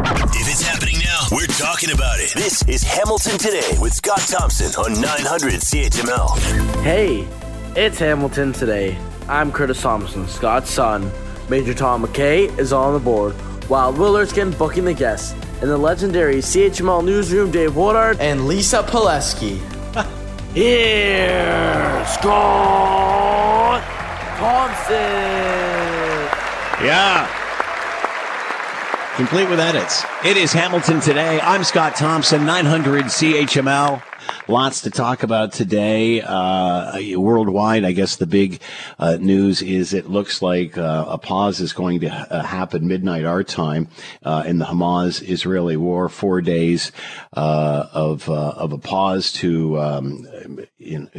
If it's happening now, we're talking about it. This is Hamilton Today with Scott Thompson on 900 CHML. Hey, it's Hamilton today. I'm Curtis Thompson, Scott's son. Major Tom McKay is on the board, while Will Erskine booking the guests, and the legendary CHML newsroom Dave Woodard and Lisa Pileski. Here, Scott Thompson. Yeah. Complete with edits. It is Hamilton today. I'm Scott Thompson, 900 CHML. Lots to talk about today. Uh, worldwide, I guess the big uh, news is it looks like uh, a pause is going to uh, happen midnight our time uh, in the Hamas Israeli war. Four days uh, of of a pause to um, in,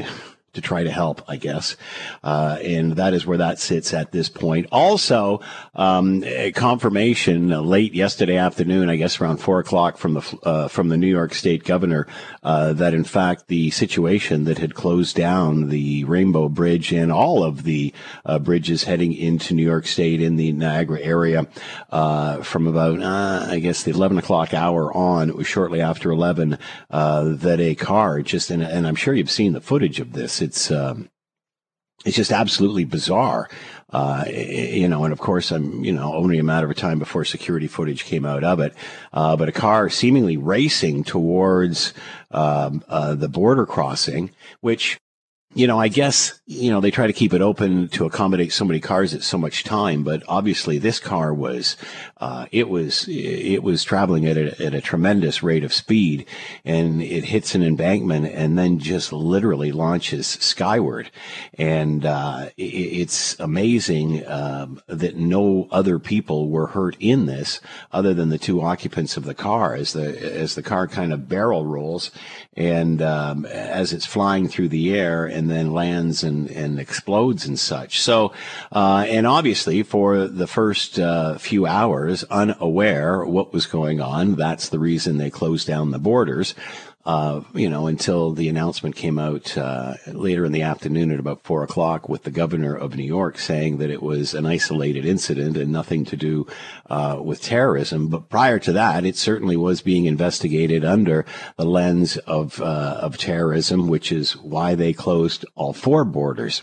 to try to help, I guess. Uh, and that is where that sits at this point. Also, um, confirmation uh, late yesterday afternoon, I guess around four o'clock from the, uh, from the New York State governor, uh, that in fact the situation that had closed down the Rainbow Bridge and all of the uh, bridges heading into New York State in the Niagara area, uh, from about, I guess the 11 o'clock hour on, it was shortly after 11, that a car just, and, and I'm sure you've seen the footage of this it's um, it's just absolutely bizarre. Uh, you know, and of course, I'm, you know, only a matter of time before security footage came out of it. Uh, but a car seemingly racing towards um, uh, the border crossing, which you know, I guess, you know, they try to keep it open to accommodate so many cars at so much time, but obviously this car was, uh, it was, it was traveling at a, at a tremendous rate of speed and it hits an embankment and then just literally launches skyward. And, uh, it, it's amazing, um, that no other people were hurt in this other than the two occupants of the car as the, as the car kind of barrel rolls and, um, as it's flying through the air and then lands and, and explodes and such. So, uh, and obviously for the first uh, few hours, unaware what was going on, that's the reason they closed down the borders uh, you know, until the announcement came out uh, later in the afternoon at about four o'clock with the governor of New York saying that it was an isolated incident and nothing to do uh, with terrorism. But prior to that, it certainly was being investigated under the lens of uh, of terrorism, which is why they closed all four borders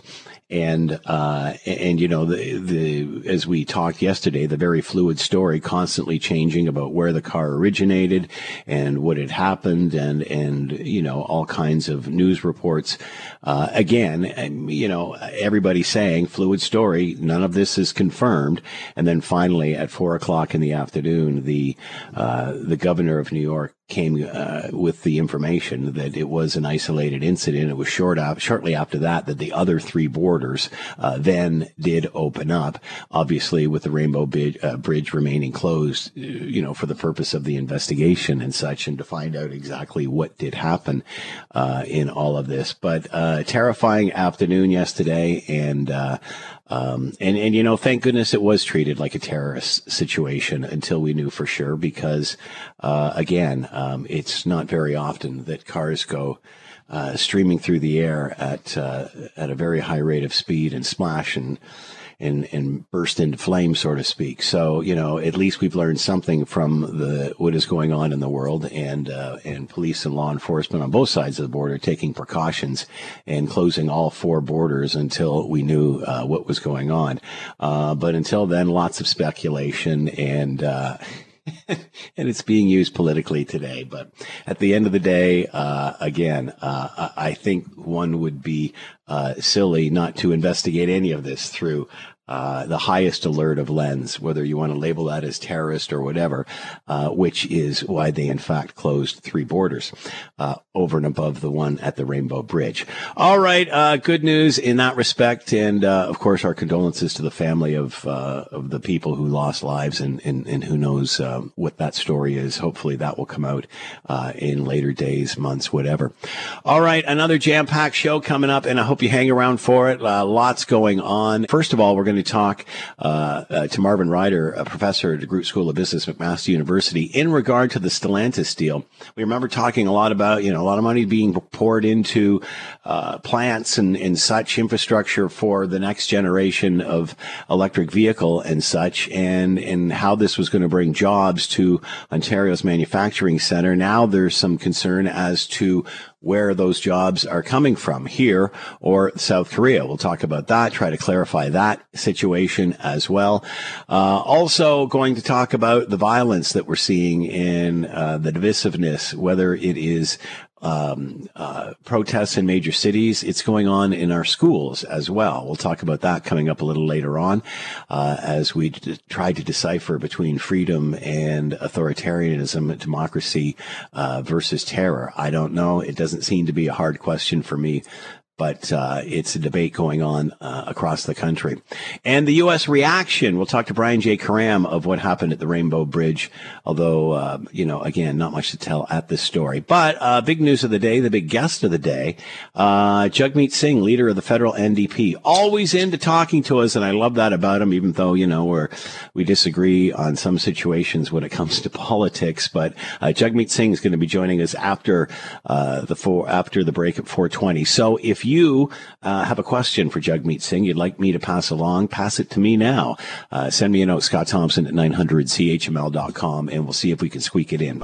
and uh, and you know the the as we talked yesterday, the very fluid story, constantly changing about where the car originated and what had happened, and and you know all kinds of news reports. Uh, again, you know everybody saying fluid story. None of this is confirmed, and then finally at four o'clock in the afternoon, the uh, the governor of New York came uh, with the information that it was an isolated incident. It was short af- shortly after that that the other three borders uh, then did open up. Obviously, with the Rainbow Bridge, uh, Bridge remaining closed, uh, you know, for the purpose of the investigation and such, and to find out exactly what did happen uh, in all of this. But uh, terrifying afternoon yesterday, and um, and, and, you know, thank goodness it was treated like a terrorist situation until we knew for sure, because, uh, again, um, it's not very often that cars go, uh, streaming through the air at, uh, at a very high rate of speed and splash and, and and burst into flames, so to speak. So you know, at least we've learned something from the what is going on in the world, and uh, and police and law enforcement on both sides of the border taking precautions and closing all four borders until we knew uh, what was going on. Uh, but until then, lots of speculation and. And it's being used politically today. But at the end of the day, uh, again, uh, I think one would be uh, silly not to investigate any of this through uh, the highest alert of lens, whether you want to label that as terrorist or whatever, uh, which is why they in fact closed three borders uh, over and above the one at the Rainbow Bridge. All right, uh, good news in that respect, and uh, of course our condolences to the family of of the people who lost lives, and and, and who knows what that story is. Hopefully that will come out in later days, months, whatever. All right, another jam packed show coming up, and I hope you hang around for it. lots going on. First of all, we're going going to talk uh, uh, to Marvin Ryder, a professor at the DeGroote School of Business, McMaster University, in regard to the Stellantis deal. We remember talking a lot about, you know, a lot of money being poured into uh, plants and, and such infrastructure for the next generation of electric vehicle and such, and, and how this was going to bring jobs to Ontario's manufacturing center. Now there's some concern as to where those jobs are coming from here or South Korea. We'll talk about that, try to clarify that situation as well. Uh, also going to talk about the violence that we're seeing in uh, the divisiveness, whether it is um, uh, protests in major cities. It's going on in our schools as well. We'll talk about that coming up a little later on uh, as we d- try to decipher between freedom and authoritarianism, democracy uh, versus terror. I don't know. It doesn't seem to be a hard question for me but uh, it's a debate going on uh, across the country. And the U.S. reaction, we'll talk to Brian J. Karem of what happened at the Rainbow Bridge, although, uh, you know, again, not much to tell at this story. But uh, big news of the day, the big guest of the day, uh, Jagmeet Singh, leader of the federal NDP, always into talking to us, and I love that about him, even though, you know, we're, we disagree on some situations when it comes to politics. But uh, Jagmeet Singh is going to be joining us after the four, after the break at 420. So if you uh, have a question for Jagmeet Singh you'd like me to pass along, pass it to me now. Uh, send me a note, Scott Thompson at 900chml.com, and we'll see if we can squeak it in.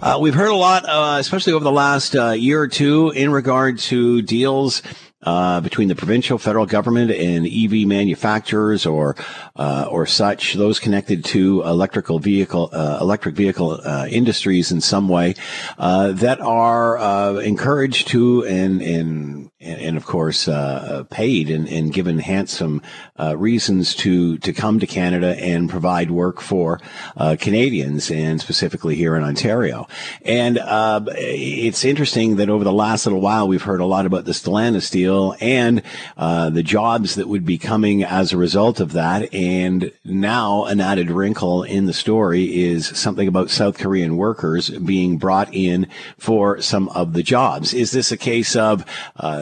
Uh, we've heard a lot, uh, especially over the last uh, year or two, in regard to deals uh, between the provincial, federal government, and EV manufacturers or uh, or such, those connected to electrical vehicle uh, electric vehicle uh, industries in some way, that are encouraged to and and and of course uh, uh, paid and, and given handsome uh, reasons to to come to Canada and provide work for Canadians and specifically here in Ontario. And it's interesting that over the last little while we've heard a lot about the Stellantis deal deal and uh, the jobs that would be coming as a result of that. And now an added wrinkle in the story is something about South Korean workers being brought in for some of the jobs. Is this a case of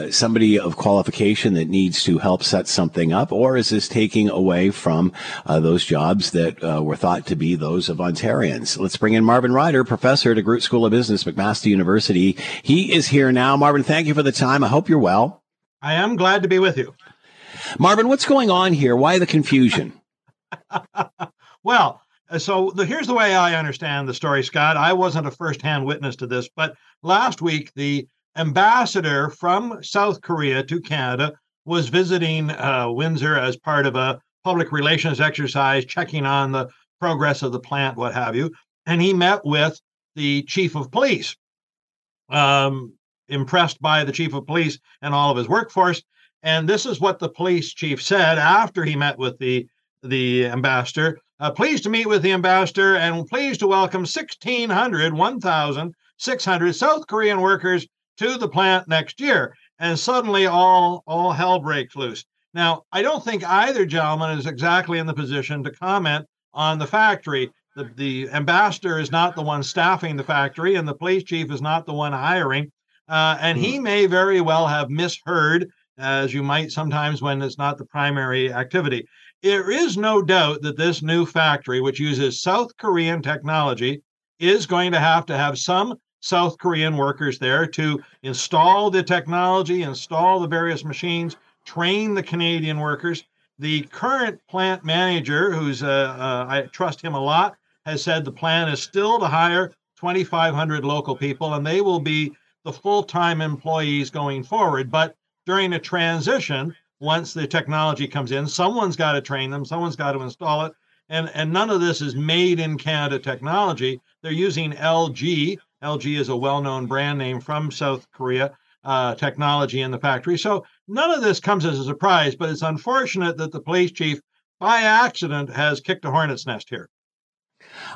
uh, somebody of qualification that needs to help set something up, or is this taking away from uh, those jobs that uh, were thought to be those of Ontarians? Let's bring in Marvin Ryder, professor at DeGroote School of Business, McMaster University. He is here now. Marvin, thank you for the time. I hope you're well. I am glad to be with you. Marvin, what's going on here? Why the confusion? well, so the, here's the way I understand the story, Scott. I wasn't a firsthand witness to this, but last week the ambassador from South Korea to Canada was visiting uh, Windsor as part of a public relations exercise, checking on the progress of the plant, what have you. And he met with the chief of police. Um, impressed by the chief of police and all of his workforce. And this is what the police chief said after he met with the the ambassador. Uh, pleased to meet with the ambassador and pleased to welcome 1,600, 1,600 South Korean workers to the plant next year. And suddenly all, all hell breaks loose. Now, I don't think either gentleman is exactly in the position to comment on the factory. The, the ambassador is not the one staffing the factory, and the police chief is not the one hiring. Uh, and he hmm. may very well have misheard, as you might sometimes when it's not the primary activity. There is no doubt that this new factory, which uses South Korean technology, is going to have to have some South Korean workers there to install the technology, install the various machines, train the Canadian workers. The current plant manager, who's uh, uh, I trust him a lot, has said the plan is still to hire 2,500 local people, and they will be the full-time employees going forward. But during a transition, once the technology comes in, someone's got to train them, someone's got to install it. And, and none of this is made in Canada technology. They're using LG. LG is a well known brand name from South Korea uh, technology in the factory. So none of this comes as a surprise, but it's unfortunate that the police chief, by accident, has kicked a hornet's nest here.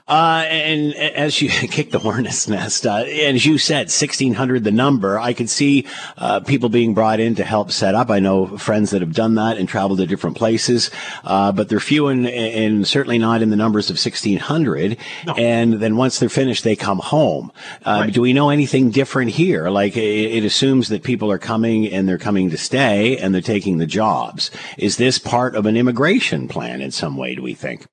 Uh, and as you kick the hornet's nest, uh, and as you said, 1600 the number, I could see uh, people being brought in to help set up. I know friends that have done that and traveled to different places, uh, but they're few and, and, certainly not in the numbers of 1600. No. And then once they're finished, they come home. Uh, right. Do we know anything different here? Like it, it assumes that people are coming and they're coming to stay and they're taking the jobs. Is this part of an immigration plan in some way, do we think?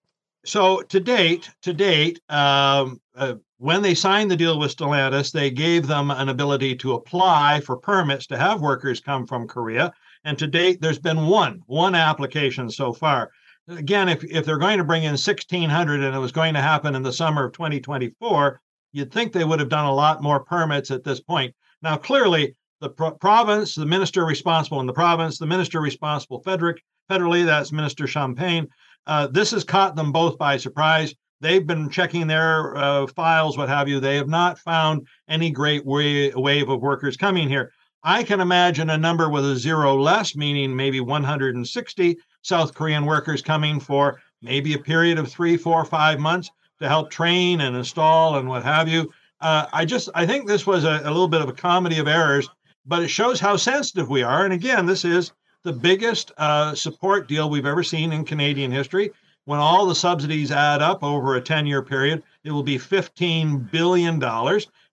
So to date, to date, um, uh, when they signed the deal with Stellantis, they gave them an ability to apply for permits to have workers come from Korea. And to date, there's been one, one application so far. Again, if, if they're going to bring in 1,600 and it was going to happen in the summer of 2024, you'd think they would have done a lot more permits at this point. Now, clearly, the pro- province, the minister responsible in the province, the minister responsible federally, federally that's Minister Champagne, uh, this has caught them both by surprise. They've been checking their uh, files, what have you. They have not found any great way, wave of workers coming here. I can imagine a number with a zero less, meaning maybe 160 South Korean workers coming for maybe a period of three, four, five months to help train and install and what have you. Uh, I just I think this was a, a little bit of a comedy of errors, but it shows how sensitive we are. And again, this is the biggest uh, support deal we've ever seen in Canadian history. When all the subsidies add up over a 10 year period, it will be $15 billion.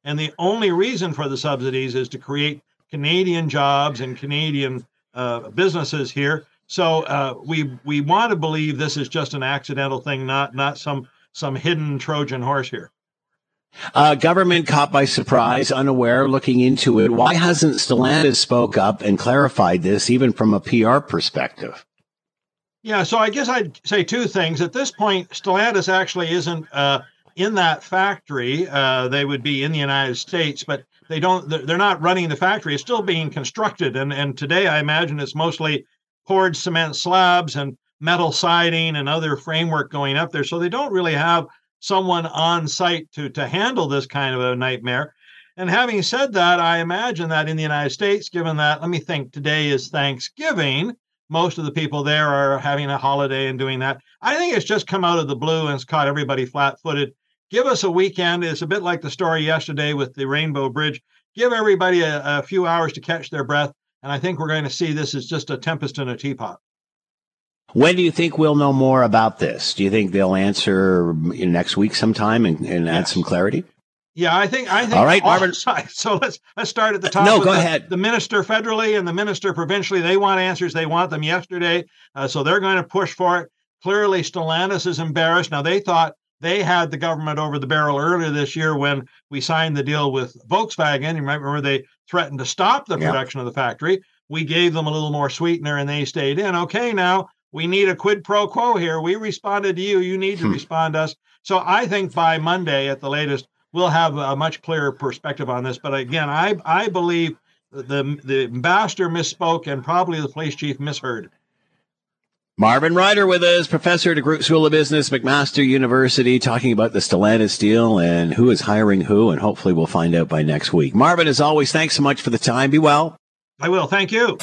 And the only reason for the subsidies is to create Canadian jobs and Canadian uh, businesses here. So uh, we we want to believe this is just an accidental thing, not not some some hidden Trojan horse here. Uh, government caught by surprise, unaware, looking into it. Why hasn't Stellantis spoke up and clarified this, even from a PR perspective? Yeah, so I guess I'd say two things. At this point, Stellantis actually isn't uh, in that factory. Uh, they would be in the United States, but they don't. They're not running the factory. It's still being constructed, and and today I imagine it's mostly poured cement slabs and metal siding and other framework going up there. So they don't really have someone on site to to handle this kind of a nightmare. And having said that, I imagine that in the United States, given that, let me think, today is Thanksgiving, most of the people there are having a holiday and doing that. I think it's just come out of the blue and it's caught everybody flat footed. Give us a weekend. It's a bit like the story yesterday with the Rainbow Bridge. Give everybody a, a few hours to catch their breath. And I think we're going to see this as just a tempest in a teapot. When do you think we'll know more about this? Do you think they'll answer next week sometime and, and add some clarity? Yeah, I think I think. All right, Marvin. So let's let's start at the top. No, go the, ahead. The minister federally and the minister provincially, they want answers. They want them yesterday, uh, so they're going to push for it. Clearly, Stellantis is embarrassed. Now they thought they had the government over the barrel earlier this year when we signed the deal with Volkswagen. You might remember they threatened to stop the production yeah. of the factory. We gave them a little more sweetener, and they stayed in. Okay, now we need a quid pro quo here. We responded to you. You need to hmm. respond to us. So I think by Monday at the latest, we'll have a much clearer perspective on this. But again, I I believe the the ambassador misspoke and probably the police chief misheard. Marvin Ryder with us, professor at DeGroote School of Business, McMaster University, talking about the Stellantis deal and who is hiring who, and hopefully we'll find out by next week. Marvin, as always, thanks so much for the time. Be well. I will. Thank you.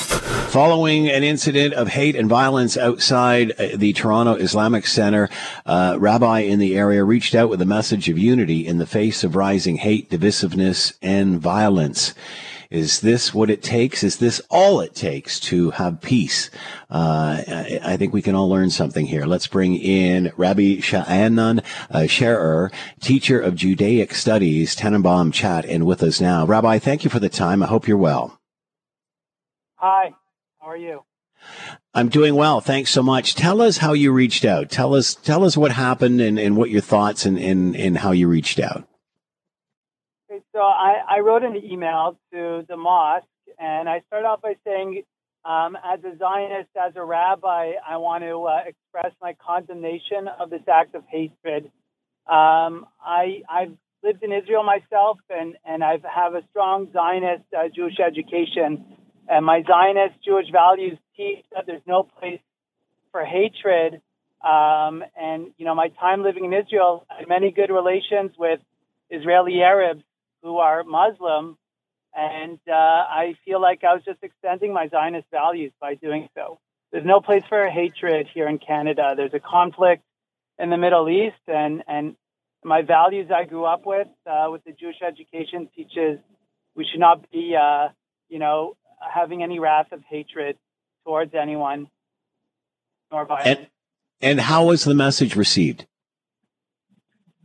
Following an incident of hate and violence outside uh, the Toronto Islamic Center, uh, rabbi in the area reached out with a message of unity in the face of rising hate, divisiveness, and violence. Is this what it takes? Is this all it takes to have peace? Uh, I, think we can all learn something here. Let's bring in Rabbi Shaanan uh, teacher of Judaic Studies, TanenbaumCHAT, and with us now. Rabbi, thank you for the time. I hope you're well. Hi, how are you? I'm doing well. Thanks so much. Tell us how you reached out. Tell us tell us what happened and, and what your thoughts and, and, and how you reached out. Okay, so I, I wrote an email to the mosque and I started off by saying, um, as a Zionist, as a rabbi, I want to uh, express my condemnation of this act of hatred. Um, I, I've lived in Israel myself and, and I have a strong Zionist uh, Jewish education. And my Zionist Jewish values teach that there's no place for hatred. Um, and, you know, my time living in Israel, I had many good relations with Israeli Arabs who are Muslim. And uh, I feel like I was just extending my Zionist values by doing so. There's no place for hatred here in Canada. There's a conflict in the Middle East, and, and my values I grew up with, uh, with the Jewish education, teaches we should not be, uh, you know, having any wrath of hatred towards anyone, nor violence. And, and how was the message received?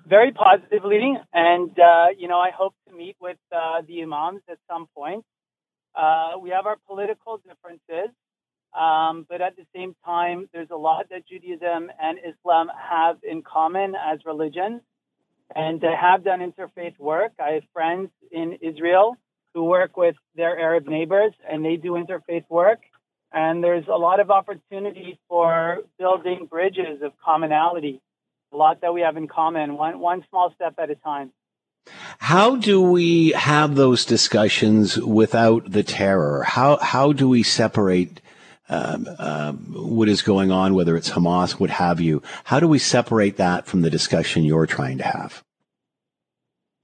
Very positively, and uh, you know, I hope to meet with uh, the imams at some point. Uh, we have our political differences, um, but at the same time, there's a lot that Judaism and Islam have in common as religions. And I have done interfaith work. I have friends in Israel who work with their Arab neighbors and they do interfaith work. And there's a lot of opportunity for building bridges of commonality, a lot that we have in common, one, one small step at a time. How do we have those discussions without the terror? How, how do we separate um, um, what is going on, whether it's Hamas, what have you. How do we separate that from the discussion you're trying to have?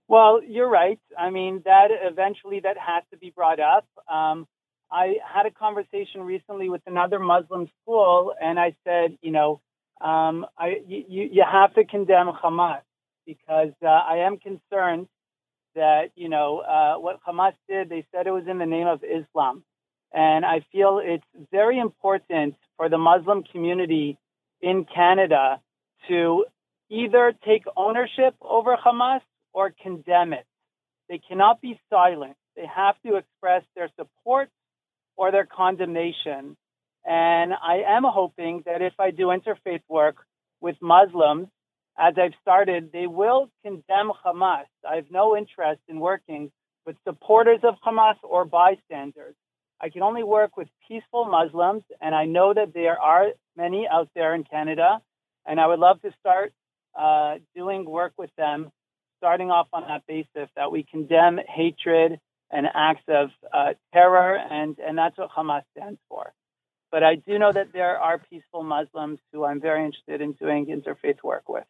Well, you're right. I mean, that eventually that has to be brought up. Um, I had a conversation recently with another Muslim school, and I said, you know, um, I, you, you have to condemn Hamas because uh, I am concerned that, you know, uh, what Hamas did, they said it was in the name of Islam. And I feel it's very important for the Muslim community in Canada to either take ownership over Hamas or condemn it. They cannot be silent. They have to express their support or their condemnation. And I am hoping that if I do interfaith work with Muslims, as I've started, they will condemn Hamas. I have no interest in working with supporters of Hamas or bystanders. I can only work with peaceful Muslims, and I know that there are many out there in Canada, and I would love to start uh, doing work with them, starting off on that basis that we condemn hatred and acts of uh, terror, and, and that's what Hamas stands for. But I do know that there are peaceful Muslims who I'm very interested in doing interfaith work with.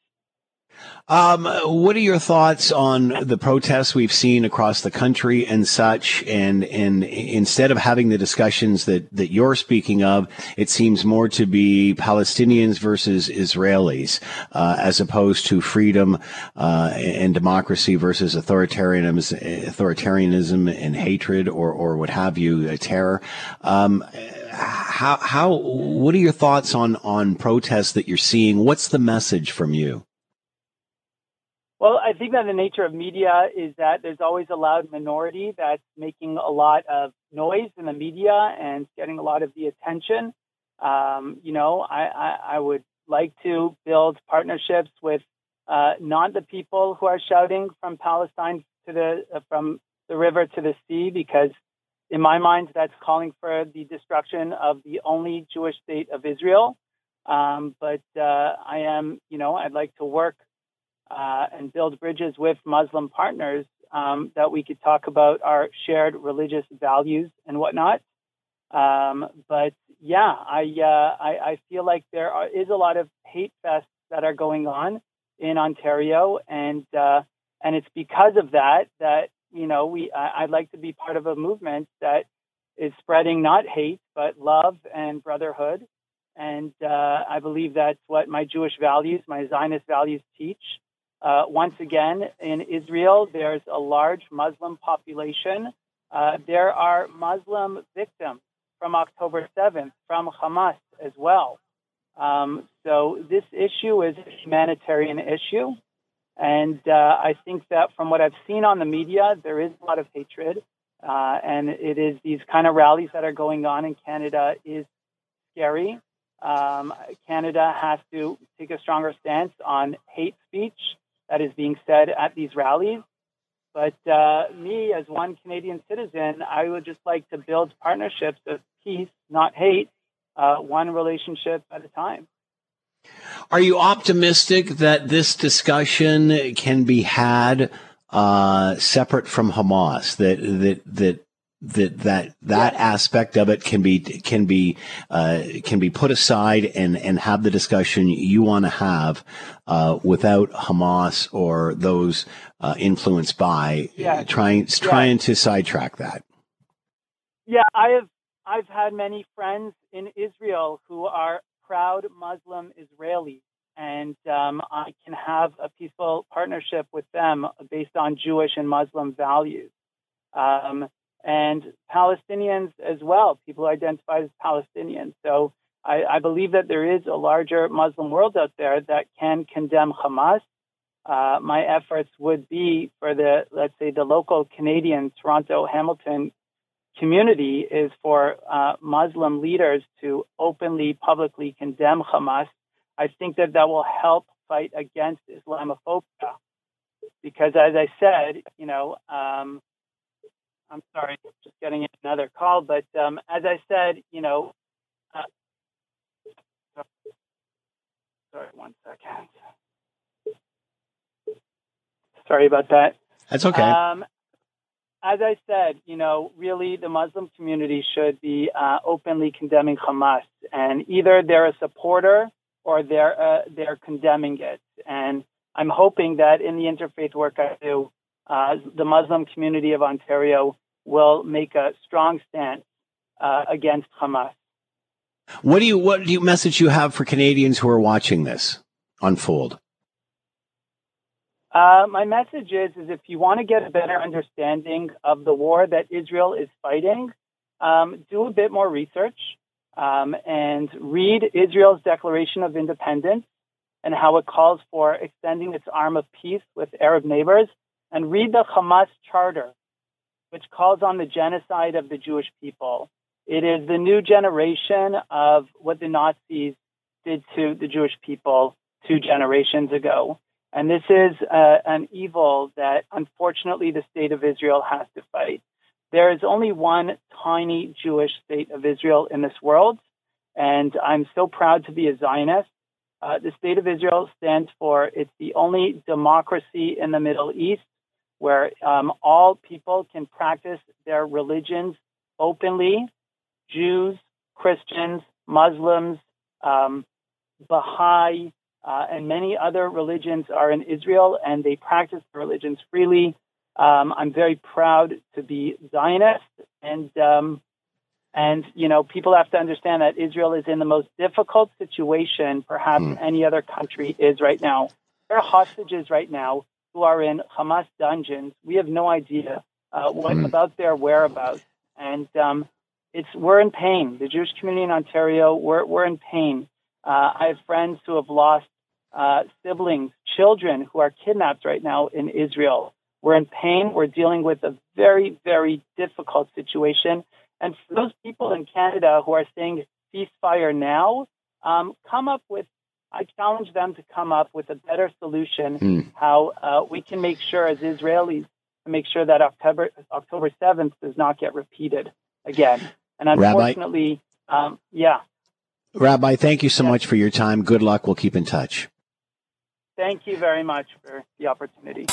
Um, what are your thoughts on the protests we've seen across the country and such? And, and instead of having the discussions that, that you're speaking of, it seems more to be Palestinians versus Israelis, uh, as opposed to freedom, uh, and democracy versus authoritarianism, authoritarianism and hatred or, or what have you, terror. Um, how, how, what are your thoughts on, on protests that you're seeing? What's the message from you? Well, I think that the nature of media is that there's always a loud minority that's making a lot of noise in the media and getting a lot of the attention. Um, you know, I, I, I, would like to build partnerships with uh, not the people who are shouting from Palestine to the uh, from the river to the sea, because in my mind, that's calling for the destruction of the only Jewish state of Israel. Um, but uh, I am, you know, I'd like to work uh, and build bridges with Muslim partners um, that we could talk about our shared religious values and whatnot. Um, but yeah, I, uh, I, I feel like there are, is a lot of hate fests that are going on in Ontario, and uh, and it's because of that that you know we I, I'd like to be part of a movement that is spreading not hate but love and brotherhood. And uh, I believe that's what my Jewish values, my Zionist values teach. Uh, once again, in Israel, there's a large Muslim population. Uh, there are Muslim victims from October 7th from Hamas as well. Um, so this issue is a humanitarian issue. And uh, I think that from what I've seen on the media, there is a lot of hatred. Uh, and it is these kind of rallies that are going on in Canada is scary. Um, Canada has to take a stronger stance on hate speech that is being said at these rallies. But uh, me, as one Canadian citizen, I would just like to build partnerships of peace, not hate, uh, one relationship at a time. Are you optimistic that this discussion can be had uh, separate from Hamas? That that that that that that aspect of it can be can be uh, can be put aside and and have the discussion you want to have uh, without Hamas or those uh, influenced by yeah. trying trying to sidetrack that. Yeah, I have I've had many friends in Israel who are proud Muslim Israelis, and um, I can have a peaceful partnership with them based on Jewish and Muslim values. Um, and Palestinians as well, people who identify as Palestinians. So I, I, believe that there is a larger Muslim world out there that can condemn Hamas. Uh, my efforts would be for the, let's say, the local Canadian Toronto Hamilton community is for uh, Muslim leaders to openly, publicly condemn Hamas. I think that that will help fight against Islamophobia. Because as I said, you know, um, I'm sorry, just getting another call, but um, as I said, you know, uh, sorry, one second. Sorry about that. That's okay. Um, as I said, you know, really the Muslim community should be uh, openly condemning Hamas, and either they're a supporter or they're uh, they're condemning it. And I'm hoping that in the interfaith work I do, uh, the Muslim community of Ontario will make a strong stance uh, against Hamas. What do you what do you message you have for Canadians who are watching this unfold? Uh, my message is, is if you want to get a better understanding of the war that Israel is fighting, um, do a bit more research um, and read Israel's Declaration of Independence and how it calls for extending its arm of peace with Arab neighbors, and read the Hamas Charter, which calls on the genocide of the Jewish people. It is the new generation of what the Nazis did to the Jewish people two generations ago. And this is uh, an evil that unfortunately the state of Israel has to fight. There is only one tiny Jewish state of Israel in this world, and I'm so proud to be a Zionist. Uh, the state of Israel stands for it's the only democracy in the Middle East where um, all people can practice their religions openly Jews, Christians, Muslims, um, Baha'i, uh, and many other religions are in Israel and they practice their religions freely. Um, I'm very proud to be Zionist, and um, and you know people have to understand that Israel is in the most difficult situation perhaps mm. any other country is right now. There are hostages right now who are in Hamas dungeons. We have no idea uh, what mm. about their whereabouts, and um, it's we're in pain. The Jewish community in Ontario, we're we're in pain. Uh, I have friends who have lost uh, siblings, children who are kidnapped right now in Israel. We're in pain. We're dealing with a very, very difficult situation. And for those people in Canada who are saying ceasefire now, um, come up with, I challenge them to come up with a better solution hmm. how uh, we can make sure as Israelis to make sure that October, October 7th does not get repeated again. And unfortunately, um, yeah. Rabbi, thank you so much for your time. Good luck. We'll keep in touch. Thank you very much for the opportunity.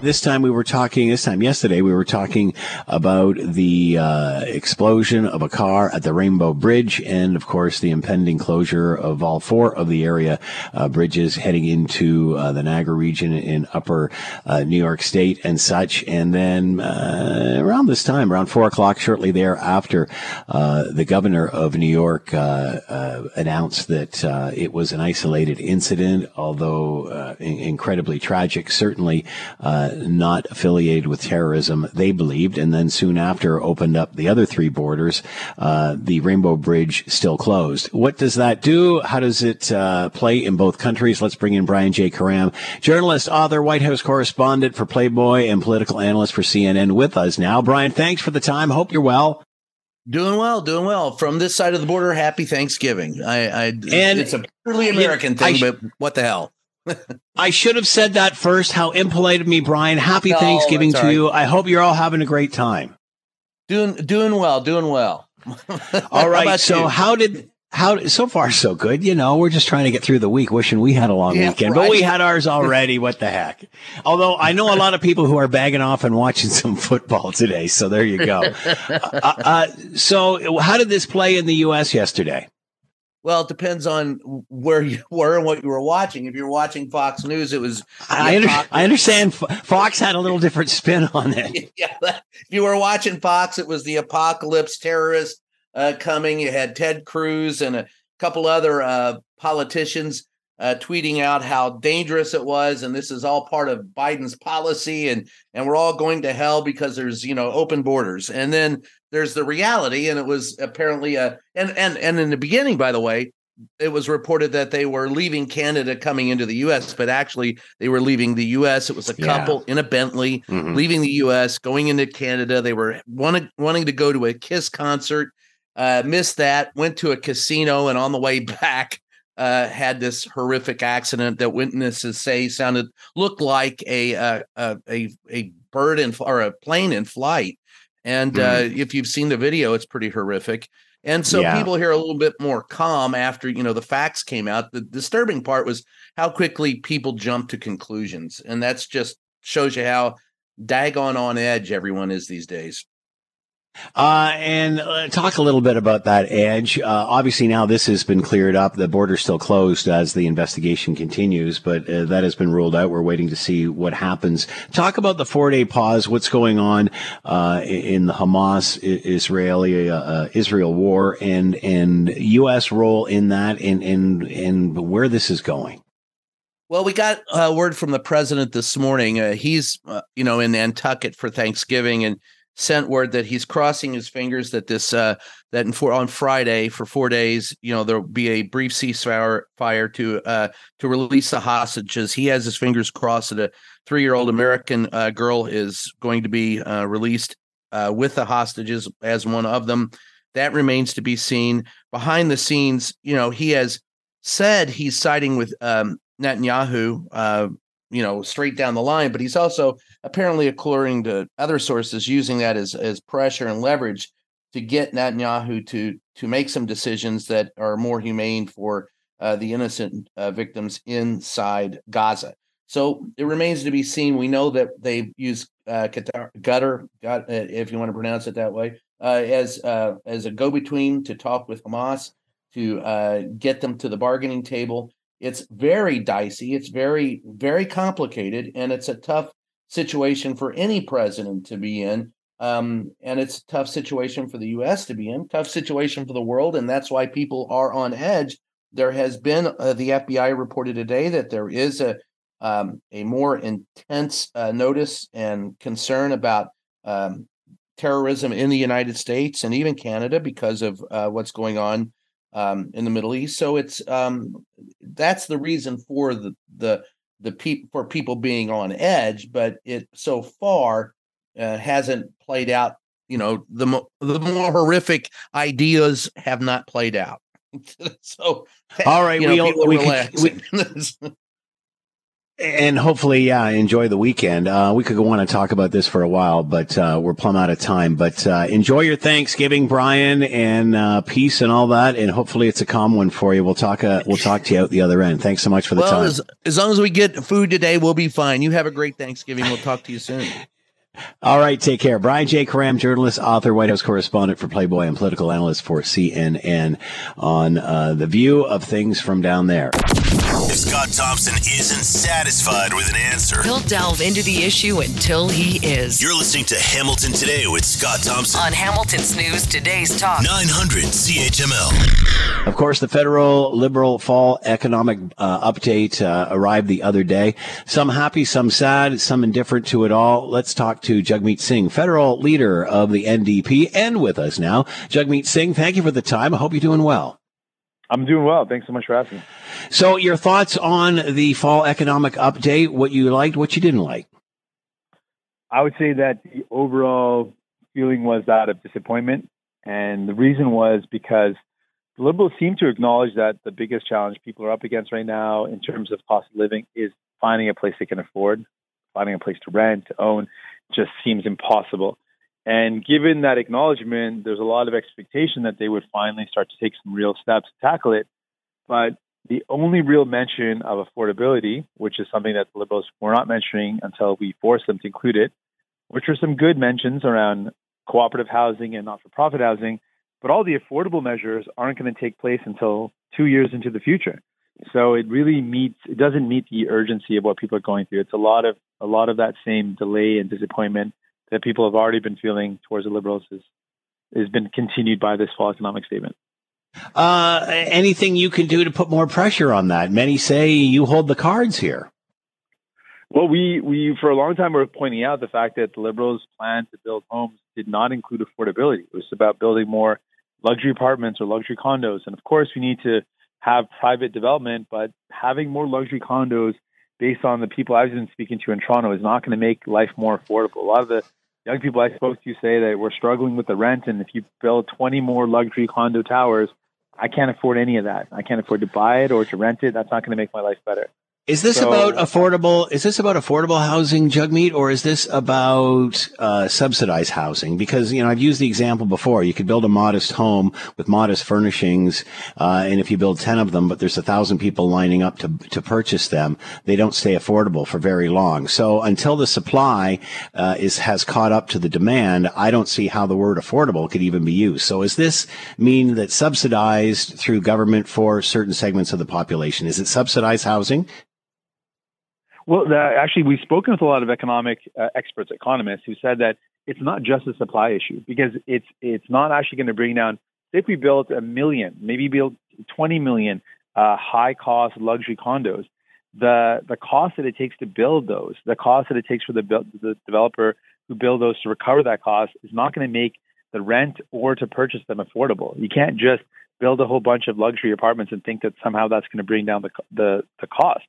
This time we were talking, this time yesterday, we were talking about the uh, explosion of a car at the Rainbow Bridge and, of course, the impending closure of all four of the area uh, bridges heading into uh, the Niagara region in upper uh, New York State and such. And then uh, around this time, around four o'clock, shortly thereafter, uh, the governor of New York announced that it was an isolated incident, although uh, incredibly tragic, certainly uh, not affiliated with terrorism, they believed, and then soon after opened up the other three borders. Uh, the Rainbow Bridge still closed. What does that do? How does it uh, play in both countries? Let's bring in Brian J. Karem, journalist, author, White House correspondent for Playboy, and political analyst for CNN with us now. Brian, thanks for the time. Hope you're well. Doing well, doing well. From this side of the border, happy Thanksgiving. I, I and it's a purely American thing, sh- but what the hell? I should have said that first. How impolite of me, Brian. Happy no, Thanksgiving to right. you. I hope you're all having a great time. Doing doing well, doing well. all right. How so you? how did how so far so good? You know, we're just trying to get through the week, wishing we had a long yeah, weekend, right. but we had ours already. what the heck? Although I know a lot of people who are bagging off and watching some football today, so there you go. uh, uh, so how did this play in the U.S. yesterday? Well, it depends on where you were and what you were watching. If you're watching Fox News, it was. I, under, I understand. Fox had a little different spin on it. yeah, if you were watching Fox, it was the apocalypse terrorist uh, coming. You had Ted Cruz and a couple other uh, politicians uh, tweeting out how dangerous it was, and this is all part of Biden's policy, and and we're all going to hell because there's you know open borders, and then there's the reality, and it was apparently a and and and in the beginning, by the way, it was reported that they were leaving Canada coming into the US, but actually they were leaving the US. It was a couple yeah. in a Bentley mm-hmm. leaving the US, going into Canada. They were wanting wanting to go to a Kiss concert, uh, missed that, went to a casino, and on the way back, uh, had this horrific accident that witnesses say sounded looked like a uh, a a bird in or a plane in flight. And mm. if you've seen the video, it's pretty horrific. And so yeah. people here a little bit more calm after you know the facts came out. The disturbing part was how quickly people jumped to conclusions, and that's just shows you how daggone on edge everyone is these days. Uh, and uh, talk a little bit about that edge. Uh, obviously, now this has been cleared up. The border's still closed as the investigation continues, but uh, that has been ruled out. We're waiting to see what happens. Talk about the four day pause. What's going on uh, in the Hamas Israeli uh, Israel war and and U.S. role in that, and and and where this is going. Well, we got a word from the president this morning. he's, you know, in Nantucket for Thanksgiving, and sent word that he's crossing his fingers that this uh, that on Friday for four days, you know, there'll be a brief ceasefire fire to uh, to release the hostages. He has his fingers crossed that a three year old American uh, girl is going to be uh, released uh, with the hostages as one of them. That remains to be seen. Behind the scenes, you know, he has said he's siding with um, Netanyahu uh, you know, straight down the line. But he's also apparently, according to other sources, using that as as pressure and leverage to get Netanyahu to to make some decisions that are more humane for uh, the innocent uh, victims inside Gaza. So it remains to be seen. We know that they use uh, Qatar, Qatar, uh, if you want to pronounce it that way, uh, as uh, as a go between to talk with Hamas to get them to the bargaining table. It's very dicey. It's very, very complicated, and it's a tough situation for any president to be in. Um, and it's a tough situation for the U.S. to be in, tough situation for the world, and that's why people are on edge. There has been uh, the FBI reported today that there is a um, a more intense uh, notice and concern about um, terrorism in the United States and even Canada because of uh, what's going on um, in the Middle East. So it's um, that's the reason for the the the people for people being on edge, but it so far uh, hasn't played out. You know, the mo- the more horrific ideas have not played out. so, all right, you know, we, we, we, and hopefully, yeah, enjoy the weekend. Uh, we could go on and talk about this for a while, but uh, we're plumb out of time. But uh, enjoy your Thanksgiving, Brian, and uh, peace and all that. And hopefully, it's a calm one for you. We'll talk. Uh, we'll talk to you out the other end. Thanks so much for the well, time. As, as long as we get food today, we'll be fine. You have a great Thanksgiving. We'll talk to you soon. All right, take care. Brian J. Karem, journalist, author, White House correspondent for Playboy, and political analyst for CNN on uh, the view of things from down there. If Scott Thompson isn't satisfied with an answer, he'll delve into the issue until he is. You're listening to Hamilton Today with Scott Thompson on Hamilton's News Today's Talk 900 CHML. Of course, the federal liberal fall economic uh, update uh, arrived the other day. Some happy, some sad, some indifferent to it all. Let's talk to Jagmeet Singh, federal leader of the NDP, and with us now. Jagmeet Singh, thank you for the time. I hope you're doing well. I'm doing well. Thanks so much for asking. So, your thoughts on the fall economic update? What you liked, what you didn't like? I would say that the overall feeling was that of disappointment, and the reason was because the Liberals seem to acknowledge that the biggest challenge people are up against right now in terms of cost of living is finding a place they can afford, finding a place to rent, to own, just seems impossible. And given that acknowledgement, there's a lot of expectation that they would finally start to take some real steps to tackle it. But the only real mention of affordability, which is something that the Liberals were not mentioning until we forced them to include it, which are some good mentions around cooperative housing and not for profit housing, but all the affordable measures aren't going to take place until two years into the future. So it really meets it doesn't meet the urgency of what people are going through. It's a lot of a lot of that same delay and disappointment that people have already been feeling towards the liberals is has been continued by this fall economic statement. Uh, anything you can do to put more pressure on that? Many say you hold the cards here. Well, we, we for a long time were pointing out the fact that the Liberals' plan to build homes did not include affordability. It was about building more luxury apartments or luxury condos. And of course, we need to have private development, but having more luxury condos based on the people I've been speaking to in Toronto is not going to make life more affordable. A lot of the young people I spoke to say that we're struggling with the rent, and if you build 20 more luxury condo towers, I can't afford any of that. I can't afford to buy it or to rent it. That's not going to make my life better. Is this so, about affordable? Is this about affordable housing, Jagmeet, or is this about uh, subsidized housing? Because you know I've used the example before. You could build a modest home with modest furnishings, uh, and if you build ten of them, but there's a thousand people lining up to to purchase them, they don't stay affordable for very long. So until the supply uh, is has caught up to the demand, I don't see how the word affordable could even be used. So does this mean that subsidized through government for certain segments of the population? Is it subsidized housing? Well, the, actually, we've spoken with a lot of economic uh, experts, economists, who said that it's not just a supply issue because it's it's not actually going to bring down. If we built a million, maybe build 20 million uh, high cost luxury condos, the the cost that it takes to build those, the cost that it takes for the the developer who build those to recover that cost is not going to make the rent or to purchase them affordable. You can't just build a whole bunch of luxury apartments and think that somehow that's going to bring down the the, the cost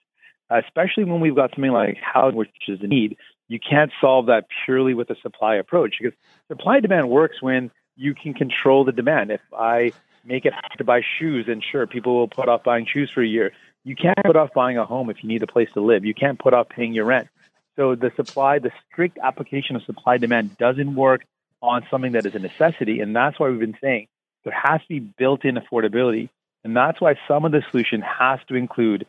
especially when we've got something like housing, which is a need. You can't solve that purely with a supply approach because supply demand works when you can control the demand. If I make it hard to buy shoes, then sure, people will put off buying shoes for a year. You can't put off buying a home if you need a place to live. You can't put off paying your rent. So the supply, the strict application of supply demand doesn't work on something that is a necessity. And that's why we've been saying there has to be built in affordability. And that's why some of the solution has to include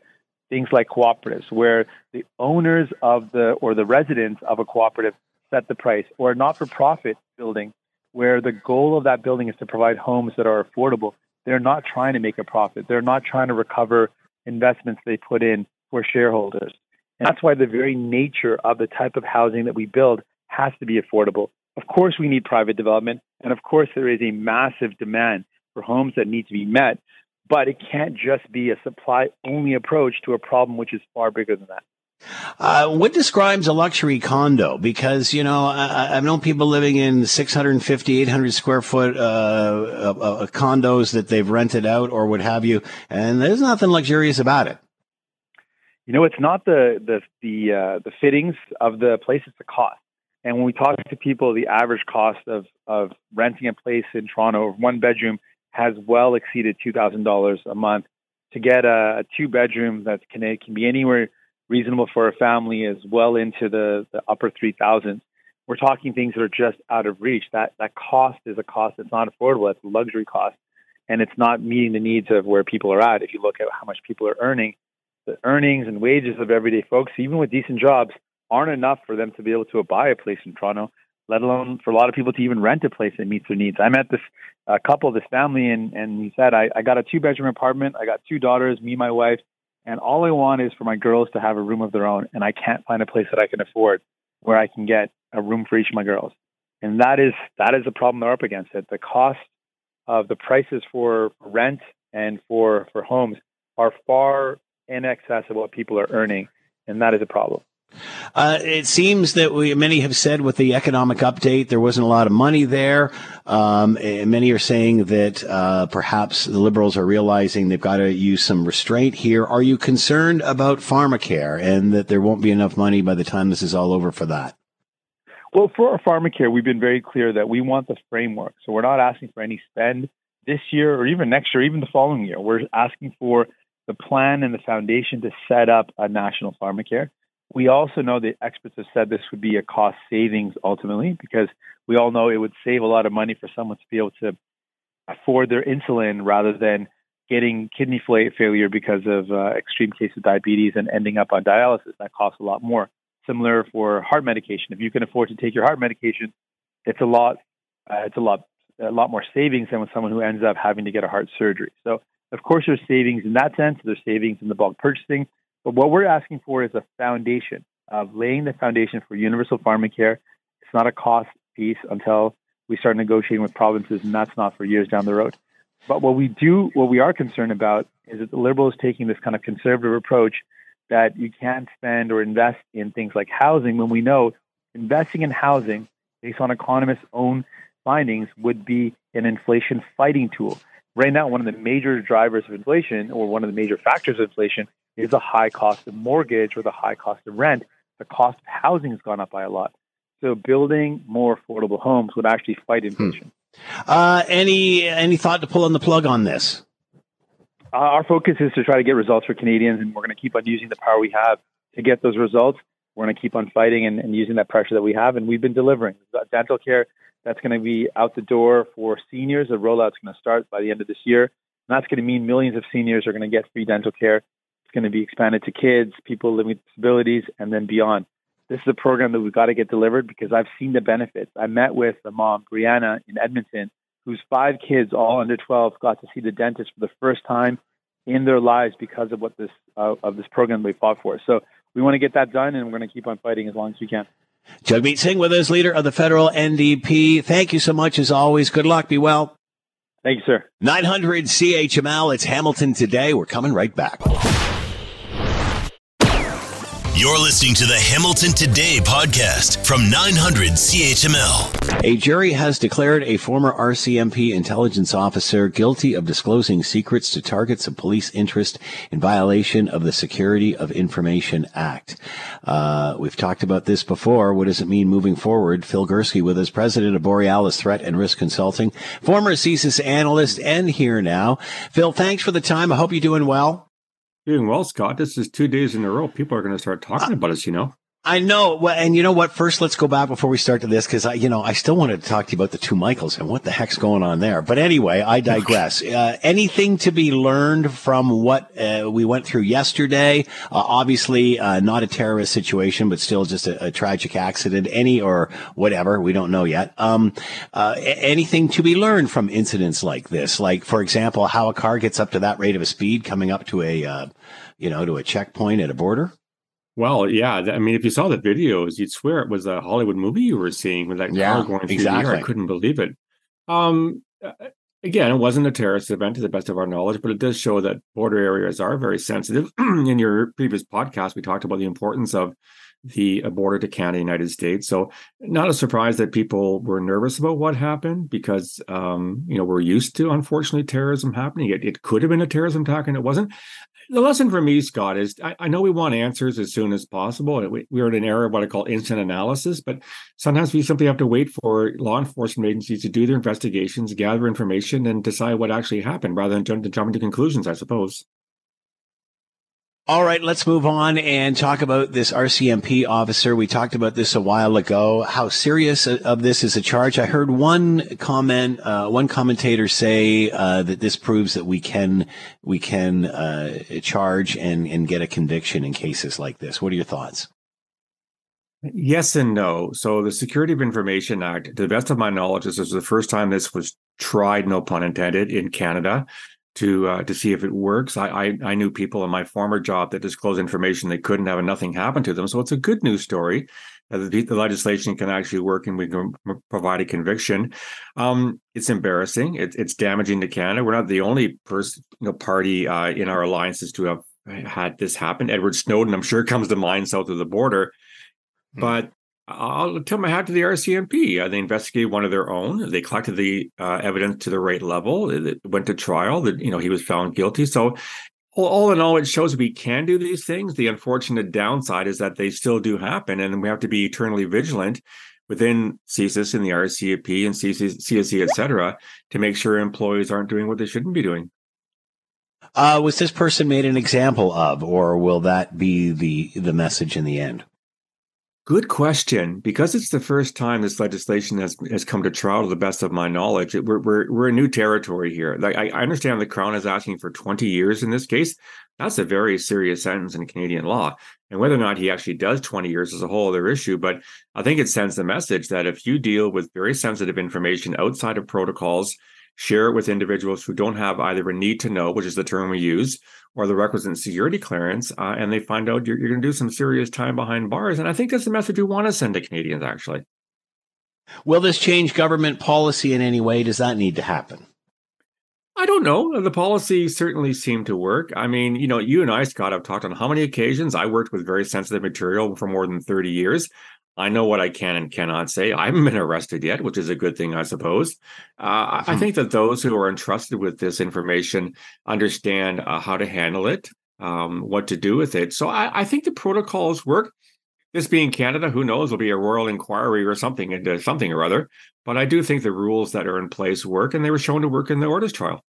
things like cooperatives, where the owners of the or the residents of a cooperative set the price, or a not-for-profit building, where the goal of that building is to provide homes that are affordable. They're not trying to make a profit. They're not trying to recover investments they put in for shareholders. And that's why the very nature of the type of housing that we build has to be affordable. Of course, we need private development. And of course, there is a massive demand for homes that need to be met but it can't just be a supply only approach to a problem which is far bigger than that. Uh, what describes a luxury condo? Because, you know, I, have known people living in 650, 800 square foot uh, uh, uh, condos that they've rented out or what have you, and there's nothing luxurious about it. You know, it's not the the the, uh, the fittings of the place; it's the cost. And when we talk to people, the average cost of of renting a place in Toronto, one bedroom, has well exceeded $2,000 a month. To get a, a two bedroom that can, can be anywhere reasonable for a family is well into the, the upper 3000s. We're talking things that are just out of reach. That, that cost is a cost that's not affordable. It's a luxury cost. And it's not meeting the needs of where people are at. If you look at how much people are earning, the earnings and wages of everyday folks, even with decent jobs, aren't enough for them to be able to buy a place in Toronto let alone for a lot of people to even rent a place that meets their needs. I met this uh, couple, this family, and, and he said, I, I got a two bedroom apartment. I got two daughters, me, my wife, and all I want is for my girls to have a room of their own. And I can't find a place that I can afford where I can get a room for each of my girls. And that is that is the problem they're up against. It the cost of the prices for rent and for for homes are far in excess of what people are earning, and that is a problem. Uh, it seems that we, many have said with the economic update, there wasn't a lot of money there. Um, many are saying that uh, perhaps the Liberals are realizing they've got to use some restraint here. Are you concerned about pharmacare and that there won't be enough money by the time this is all over for that? Well, for our pharmacare, we've been very clear that we want the framework. So we're not asking for any spend this year or even next year, even the following year. We're asking for the plan and the foundation to set up a national pharmacare. We also know that experts have said this would be a cost savings ultimately because we all know it would save a lot of money for someone to be able to afford their insulin rather than getting kidney failure because of uh, extreme case of diabetes and ending up on dialysis. That costs a lot more. Similar for heart medication. If you can afford to take your heart medication, it's a lot. Uh, it's a lot. A lot more savings than with someone who ends up having to get a heart surgery. So, of course, there's savings in that sense. There's savings in the bulk purchasing. But what we're asking for is a foundation of laying the foundation for universal pharmacare. It's not a cost piece until we start negotiating with provinces, and that's not for years down the road. But what we do, what we are concerned about, is that the Liberals taking this kind of conservative approach that you can't spend or invest in things like housing when we know investing in housing, based on economists' own findings, would be an inflation fighting tool. Right now, one of the major drivers of inflation, or one of the major factors of inflation, is the high cost of mortgage or the high cost of rent. The cost of housing has gone up by a lot. So building more affordable homes would actually fight hmm. inflation. Hmm. Uh, any any thought to pull on the plug on this? Uh, our focus is to try to get results for Canadians, and we're going to keep on using the power we have to get those results. We're going to keep on fighting and, and using that pressure that we have, and we've been delivering. dental care that's going to be out the door for seniors. The rollout's going to start by the end of this year, and that's going to mean millions of seniors are going to get free dental care. It's going to be expanded to kids, people living with disabilities, and then beyond. This is a program that we've got to get delivered because I've seen the benefits. I met with a mom, Brianna, in Edmonton, whose five kids, all under 12, got to see the dentist for the first time in their lives because of what this uh, of this program they fought for. So we want to get that done, and we're going to keep on fighting as long as we can. Jagmeet Singh with us, leader of the federal NDP. Thank you so much as always. Good luck. Be well. Thank you, sir. 900 CHML. It's Hamilton today. We're coming right back. You're listening to the Hamilton Today podcast from 900 CHML. A jury has declared a former RCMP intelligence officer guilty of disclosing secrets to targets of police interest in violation of the Security of Information Act. Uh, we've talked about this before. What does it mean moving forward? Phil Gurski with us, president of Borealis Threat and Risk Consulting, former CSIS analyst, and here now. Phil, thanks for the time. I hope you're doing well. Doing well, Scott. This is two days in a row. People are going to start talking about us, you know. I know. Well, and you know what? First, let's go back before we start to this because I, you know, I still wanted to talk to you about the two Michaels and what the heck's going on there. But anyway, I digress. uh, anything to be learned from what uh, we went through yesterday? Uh, obviously, uh, not a terrorist situation, but still just a, a, tragic accident. Any or whatever, we don't know yet. Um, uh, anything to be learned from incidents like this? Like, for example, how a car gets up to that rate of a speed coming up to a, uh, you know, to a checkpoint at a border. Well, yeah. I mean, if you saw the videos, you'd swear it was a Hollywood movie you were seeing with that yeah, car going through exactly. the air. I couldn't believe it. Um, again, it wasn't a terrorist event to the best of our knowledge, but it does show that border areas are very sensitive. In your previous podcast, we talked about the importance of the uh, border to Canada, United States. So, not a surprise that people were nervous about what happened because, um, you know, we're used to, unfortunately, terrorism happening. It, it could have been a terrorism attack and it wasn't the lesson for me, Scott, is I, I, know we want answers as soon as possible. We, we're in an era of what I call instant analysis, but sometimes we simply have to wait for law enforcement agencies to do their investigations, gather information, and decide what actually happened rather than jump, jump into conclusions, I suppose. All right, let's move on and talk about this RCMP officer. We talked about this a while ago. How serious of this is a charge? I heard one comment, uh, one commentator say uh, that this proves that we can we can uh, charge and and get a conviction in cases like this. What are your thoughts? Yes and no. So the Security of Information Act, to the best of my knowledge, this is the first time this was tried, no pun intended, in Canada to uh, to see if it works. I, I, I knew people in my former job that disclosed information they couldn't have and nothing happened to them. So it's a good news story. that the, the, legislation can actually work and we can provide a conviction. Um, it's embarrassing. It, it's damaging to Canada. We're not the only person, you know, party uh, in our alliances to have had this happen. Edward Snowden, I'm sure, comes to mind south of the border. Hmm. But I'll tell my hat to the RCMP. Uh, they investigated one of their own. They collected the uh, evidence to the right level. It, went to trial. That you know he was found guilty. So all, in all, it shows we can do these things. The unfortunate downside is that they still do happen, and we have to be eternally vigilant within CSIS and the RCMP and CSE, et cetera, to make sure employees aren't doing what they shouldn't be doing. Uh, was this person made an example of, or will that be the the message in the end? Good question. Because it's the first time this legislation has, has come to trial, to the best of my knowledge, it, we're, we're we're in new territory here. Like I, I understand the Crown is asking for 20 years in this case. That's a very serious sentence in Canadian law. And whether or not he actually does 20 years is a whole other issue. But I think it sends the message that if you deal with very sensitive information outside of protocols, share it with individuals who don't have either a need to know, which is the term we use, or the requisite security clearance, uh, and they find out you're, you're going to do some serious time behind bars. And I think that's the message we want to send to Canadians, actually. Will this change government policy in any way? Does that need to happen? I don't know. The policy certainly seemed to work. I mean, you know, you and I, Scott, have talked on how many occasions I worked with very sensitive material for more than 30 years. I know what I can and cannot say. I haven't been arrested yet, which is a good thing, I suppose. Uh, I hmm. think that those who are entrusted with this information understand uh, how to handle it, um, what to do with it. So I, I, think the protocols work. This being Canada, who knows? There'll be a royal inquiry or something into something or other. But I do think the rules that are in place work, and they were shown to work in the Ortis trial.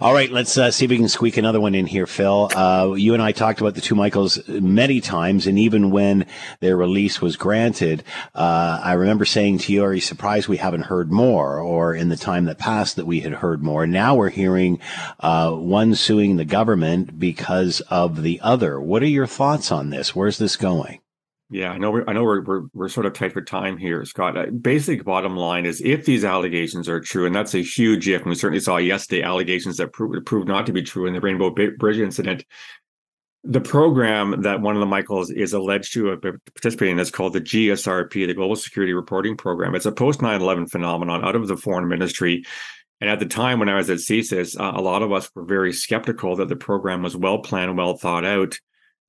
All right, let's uh, see if we can squeak another one in here, Phil. Uh, you and I talked about the two Michaels many times, and even when their release was granted, uh, I remember saying to you, "Are you surprised we haven't heard more?" Or in the time that passed, that we had heard more. Now we're hearing uh, one suing the government because of the other. What are your thoughts on this? Where's this going? Yeah, I know. We're, I know we're, we're we're sort of tight for time here, Scott. Uh, basic bottom line is, if these allegations are true, and that's a huge if, and we certainly saw yesterday allegations that proved proved not to be true in the Rainbow Bridge incident. The program that one of the Michaels is alleged to have participated in is called the GSRP, the Global Security Reporting Program. It's a post 9/11 phenomenon out of the foreign ministry. And at the time when I was at CSIS, uh, a lot of us were very skeptical that the program was well planned, well thought out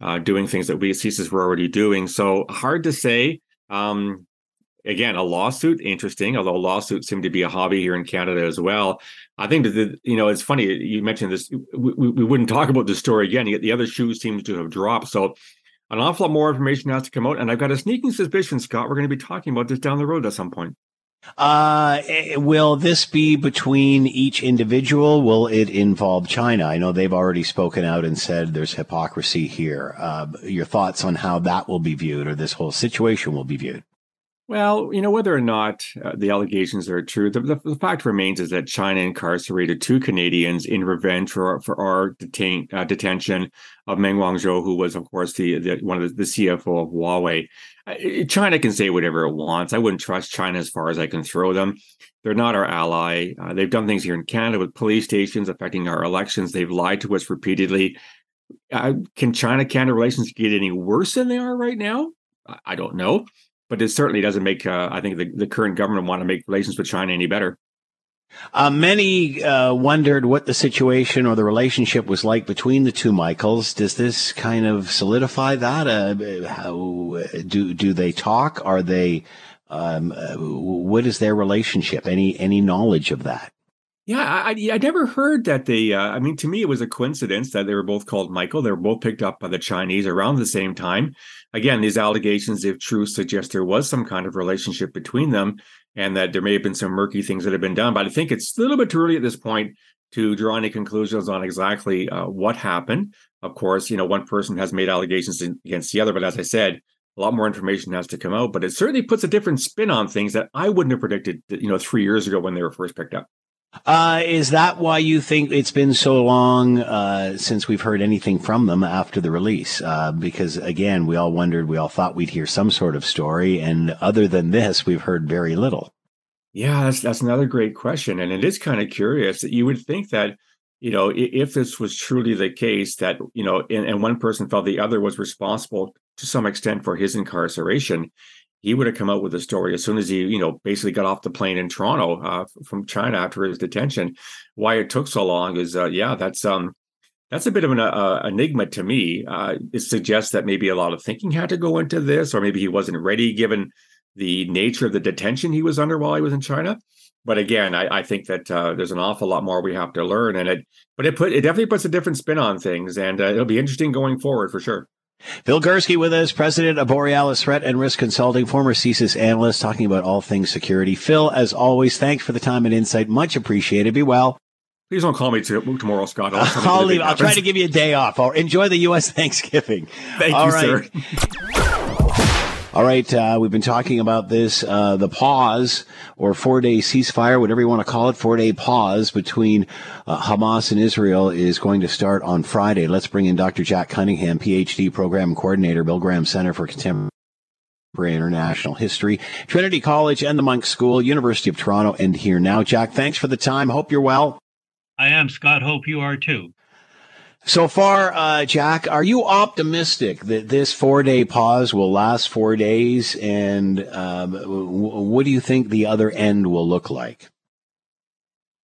uh, doing things that we at CSIS were already doing. So hard to say. Um, again, a lawsuit, interesting, although lawsuits seem to be a hobby here in Canada as well. I think that, the, you know, it's funny. You mentioned this. We, we wouldn't talk about this story again. Yet the other shoe seems to have dropped. So an awful lot more information has to come out. And I've got a sneaking suspicion, Scott, we're going to be talking about this down the road at some point. Uh, will this be between each individual? Will it involve China? I know they've already spoken out and said there's hypocrisy here. Uh, your thoughts on how that will be viewed or this whole situation will be viewed? Well, you know, whether or not uh, the allegations are true, the, the, the, fact remains is that China incarcerated two Canadians in revenge for, for our detain, uh, detention of Meng Wanzhou, who was, of course, the, the one of the, the CFO of Huawei. Uh, China can say whatever it wants. I wouldn't trust China as far as I can throw them. They're not our ally. Uh, they've done things here in Canada with police stations affecting our elections. They've lied to us repeatedly. Uh, can China Canada relations get any worse than they are right now? I don't know but it certainly doesn't make uh, I think the, the current government want to make relations with China any better. Uh, many uh, wondered what the situation or the relationship was like between the two Michaels. Does this kind of solidify that? Uh, how do do they talk? Are they? Um, uh, what is their relationship? Any any knowledge of that? Yeah, I, I never heard that they. Uh, I mean, to me, it was a coincidence that they were both called Michael. They were both picked up by the Chinese around the same time. Again, these allegations, if true, suggest there was some kind of relationship between them, and that there may have been some murky things that have been done. But I think it's a little bit too early at this point to draw any conclusions on exactly uh, what happened. Of course, you know, one person has made allegations against the other, but as I said, a lot more information has to come out. But it certainly puts a different spin on things that I wouldn't have predicted, you know, three years ago when they were first picked up. Uh, is that why you think it's been so long uh, since we've heard anything from them after the release? Uh, because again, we all wondered, we all thought we'd hear some sort of story, and other than this, we've heard very little. Yeah, that's that's another great question, and it is kind of curious that you would think that you know if this was truly the case that you know and, and one person felt the other was responsible to some extent for his incarceration he would have come out with a story as soon as he, you know, basically got off the plane in Toronto uh, from China after his detention. Why it took so long is, uh, yeah, that's um, that's a bit of an uh, enigma to me. Uh, it suggests that maybe a lot of thinking had to go into this, or maybe he wasn't ready given the nature of the detention he was under while he was in China. But again, I, I think that uh, there's an awful lot more we have to learn, and it, but it put it definitely puts a different spin on things, and uh, it'll be interesting going forward for sure. Phil Gurski with us, president of Borealis Threat and Risk Consulting, former CSIS analyst, talking about all things security. Phil, as always, thanks for the time and insight. Much appreciated. Be well. Please don't call me tomorrow, Scott. I'll, I'll leave. I'll try to give you a day off. Or enjoy the U.S. Thanksgiving. Thank all you, right. sir. All right, uh, we've been talking about this, uh, the pause or four day ceasefire, whatever you want to call it, four day pause between uh, Hamas and Israel is going to start on Friday. Let's bring in Dr. Jack Cunningham, PhD program coordinator, Bill Graham Center for Contemporary International History, Trinity College and the Munk School, University of Toronto, and here now. Jack, thanks for the time. Hope you're well. I am, Scott. Hope you are too. So far, uh, Jack, are you optimistic that this four day pause will last four days? And um, w- what do you think the other end will look like?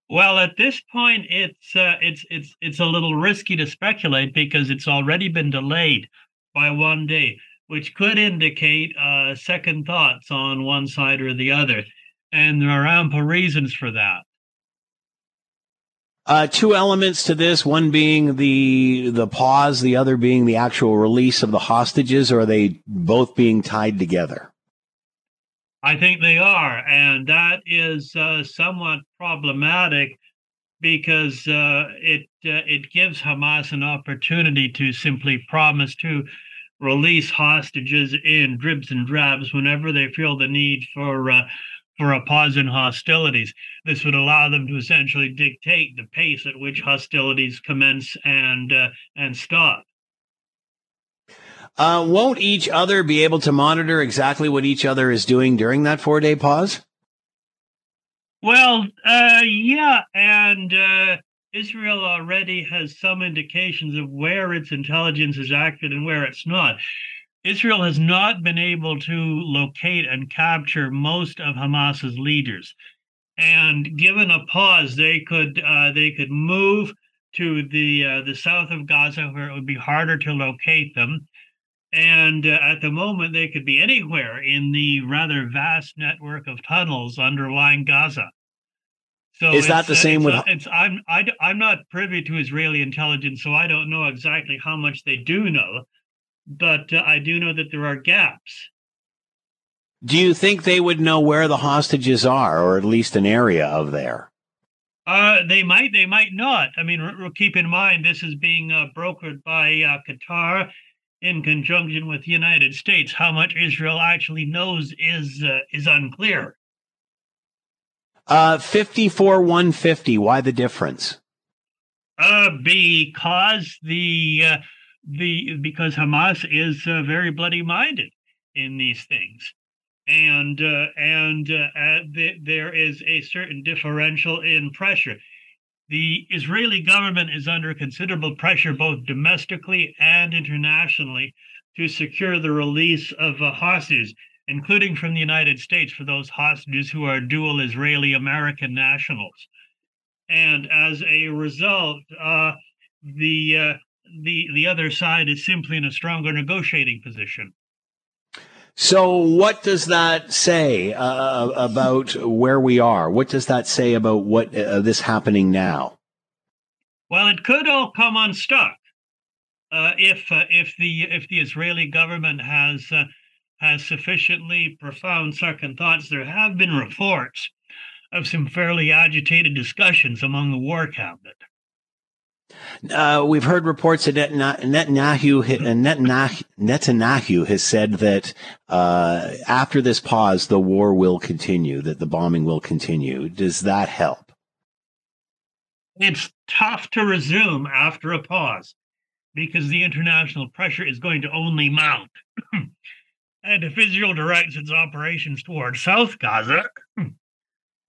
Well, at this point, it's uh, it's it's it's a little risky to speculate because it's already been delayed by one day, which could indicate uh, second thoughts on one side or the other, and there are ample reasons for that. Uh, two elements to this: one being the the pause, the other being the actual release of the hostages. Or are they both being tied together? I think they are, and that is uh, somewhat problematic because uh, it uh, it gives Hamas an opportunity to simply promise to release hostages in dribs and drabs whenever they feel the need for uh, for a pause in hostilities. This would allow them to essentially dictate the pace at which hostilities commence and uh, and stop. Uh, won't each other be able to monitor exactly what each other is doing during that four day pause? Well, uh, yeah, and uh, Israel already has some indications of where its intelligence is active and where it's not. Israel has not been able to locate and capture most of Hamas's leaders, and given a pause, they could uh, they could move to the uh, the south of Gaza where it would be harder to locate them and uh, at the moment, they could be anywhere in the rather vast network of tunnels underlying Gaza. So is that the same with? it's I'm I, I'm not privy to Israeli intelligence, so I don't know exactly how much they do know, but uh, I do know that there are gaps. Do you think they would know where the hostages are, or at least an area of there? Uh, they might, they might not. I mean, r- keep in mind this is being uh, brokered by uh, Qatar in conjunction with the United States. How much Israel actually knows is uh, is unclear. Uh, 54 150. Why the difference? Uh, because the uh, the because Hamas is uh, very bloody minded in these things, and uh, and uh, uh, th- there is a certain differential in pressure the Israeli government is under considerable pressure, both domestically and internationally, to secure the release of uh, hostages, including from the United States for those hostages who are dual Israeli American nationals. And as a result, uh, the the the other side is simply in a stronger negotiating position. So, what does that say uh, about where we are? What does that say about what uh, this happening now? Well, it could all come unstuck uh, if uh, if the if the Israeli government has uh, has sufficiently profound second thoughts. There have been reports of some fairly agitated discussions among the war cabinet. Uh, we've heard reports that Netanyahu, Netanyahu, Netanyahu has said that uh, after this pause, the war will continue, that the bombing will continue. Does that help? It's tough to resume after a pause because the international pressure is going to only mount. and if Israel directs its operations toward South Gaza,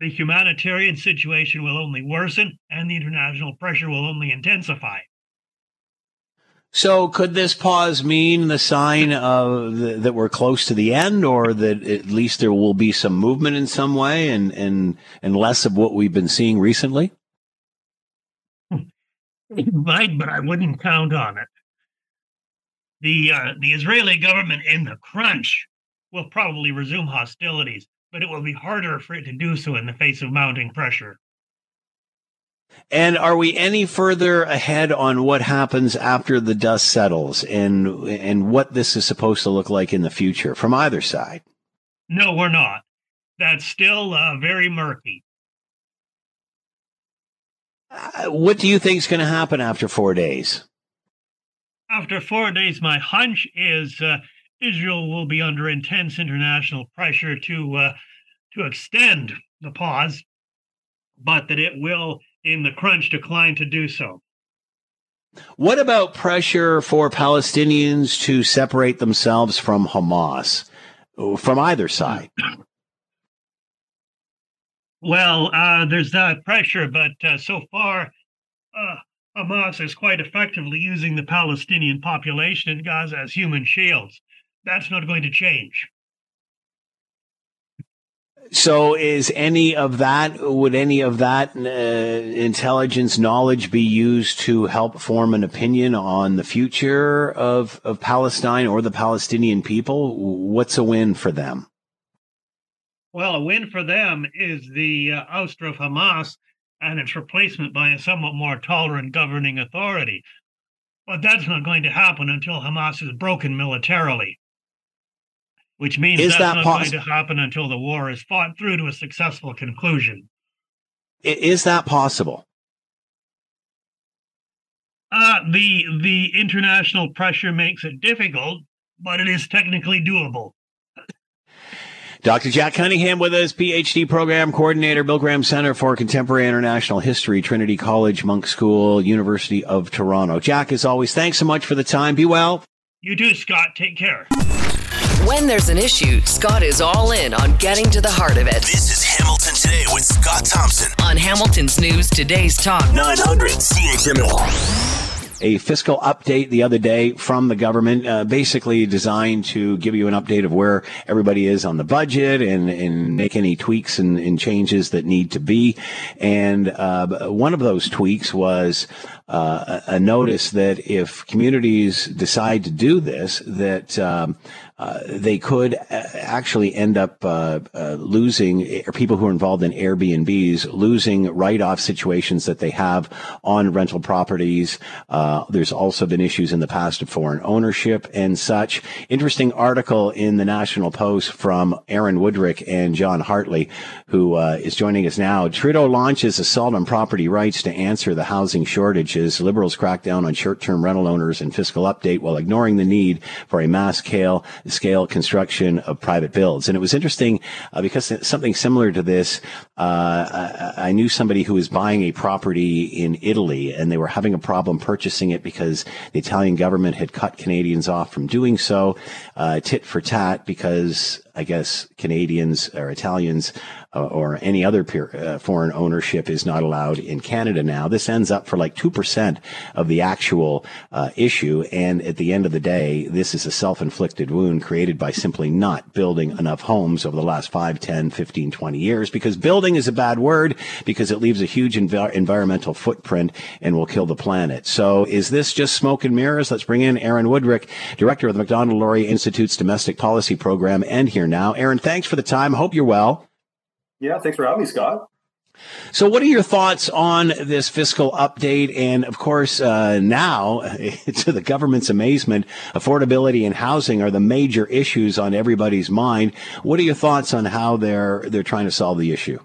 the humanitarian situation will only worsen and the international pressure will only intensify. So, could this pause mean the sign of the, that we're close to the end, or that at least there will be some movement in some way, and and and less of what we've been seeing recently? It might, but I wouldn't count on it. The uh, the Israeli government in the crunch will probably resume hostilities but it will be harder for it to do so in the face of mounting pressure. And are we any further ahead on what happens after the dust settles and and what this is supposed to look like in the future from either side? No, we're not. That's still uh, very murky. Uh, what do you think is going to happen after four days? After four days, my hunch is uh, Israel will be under intense international pressure to uh, to extend the pause, but that it will, in the crunch, decline to do so. What about pressure for Palestinians to separate themselves from Hamas, from either side? Well, uh, there's that pressure, but uh, so far, uh, Hamas is quite effectively using the Palestinian population in Gaza as human shields that's not going to change. So, is any of that, would any of that uh, intelligence knowledge be used to help form an opinion on the future of, of Palestine or the Palestinian people? What's a win for them? Well, a win for them is the uh, ouster of Hamas and its replacement by a somewhat more tolerant governing authority. But that's not going to happen until Hamas is broken militarily which means is that's that not going to happen until the war is fought through to a successful conclusion. Is that possible? Uh, the the international pressure makes it difficult, but it is technically doable. Dr. Jack Cunningham with us, PhD program coordinator, Bill Graham Center for Contemporary International History, Trinity College, Munk School, University of Toronto. Jack, as always, thanks so much for the time. Be well. You too, Scott. Take care. When there's an issue, Scott is all in on getting to the heart of it. This is Hamilton Today with Scott Thompson on Hamilton's News Today's Talk 900 CHML a fiscal update the other day from the government, uh, basically designed to give you an update of where everybody is on the budget and, and make any tweaks and, and changes that need to be. And uh, one of those tweaks was uh, a notice that if communities decide to do this, that um, uh, they could uh, actually end up uh, uh, losing, people who are involved in Airbnbs losing write-off situations that they have on rental properties. Uh, there's also been issues in the past of foreign ownership and such. Interesting article in the National Post from Aaron Wudrick and John Hartley, who is joining us now. Trudeau launches assault on property rights to answer the housing shortages. Liberals crack down on short-term rental owners in fiscal update while ignoring the need for a mass scale scale construction of private builds. And it was interesting uh, because something similar to this, uh, I, I, knew somebody who was buying a property in Italy and they were having a problem purchasing it because the Italian government had cut Canadians off from doing so, uh, tit for tat, because I guess Canadians or Italians uh, or any other peer, uh, foreign ownership is not allowed in Canada now. This ends up for like 2% of the actual uh, issue. And at the end of the day, this is a self-inflicted wound created by simply not building enough homes over the last 5, 10, 15, 20 years because building is a bad word because it leaves a huge env- environmental footprint and will kill the planet. So is this just smoke and mirrors? Let's bring in Aaron Wudrick, director of the Macdonald-Laurier Institute's domestic policy program and here now. Aaron, thanks for the time. Hope you're well. Yeah, thanks for having me, Scott. So, what are your thoughts on this fiscal update? And of course, uh, now, to the government's amazement, affordability and housing are the major issues on everybody's mind. What are your thoughts on how they're they're trying to solve the issue?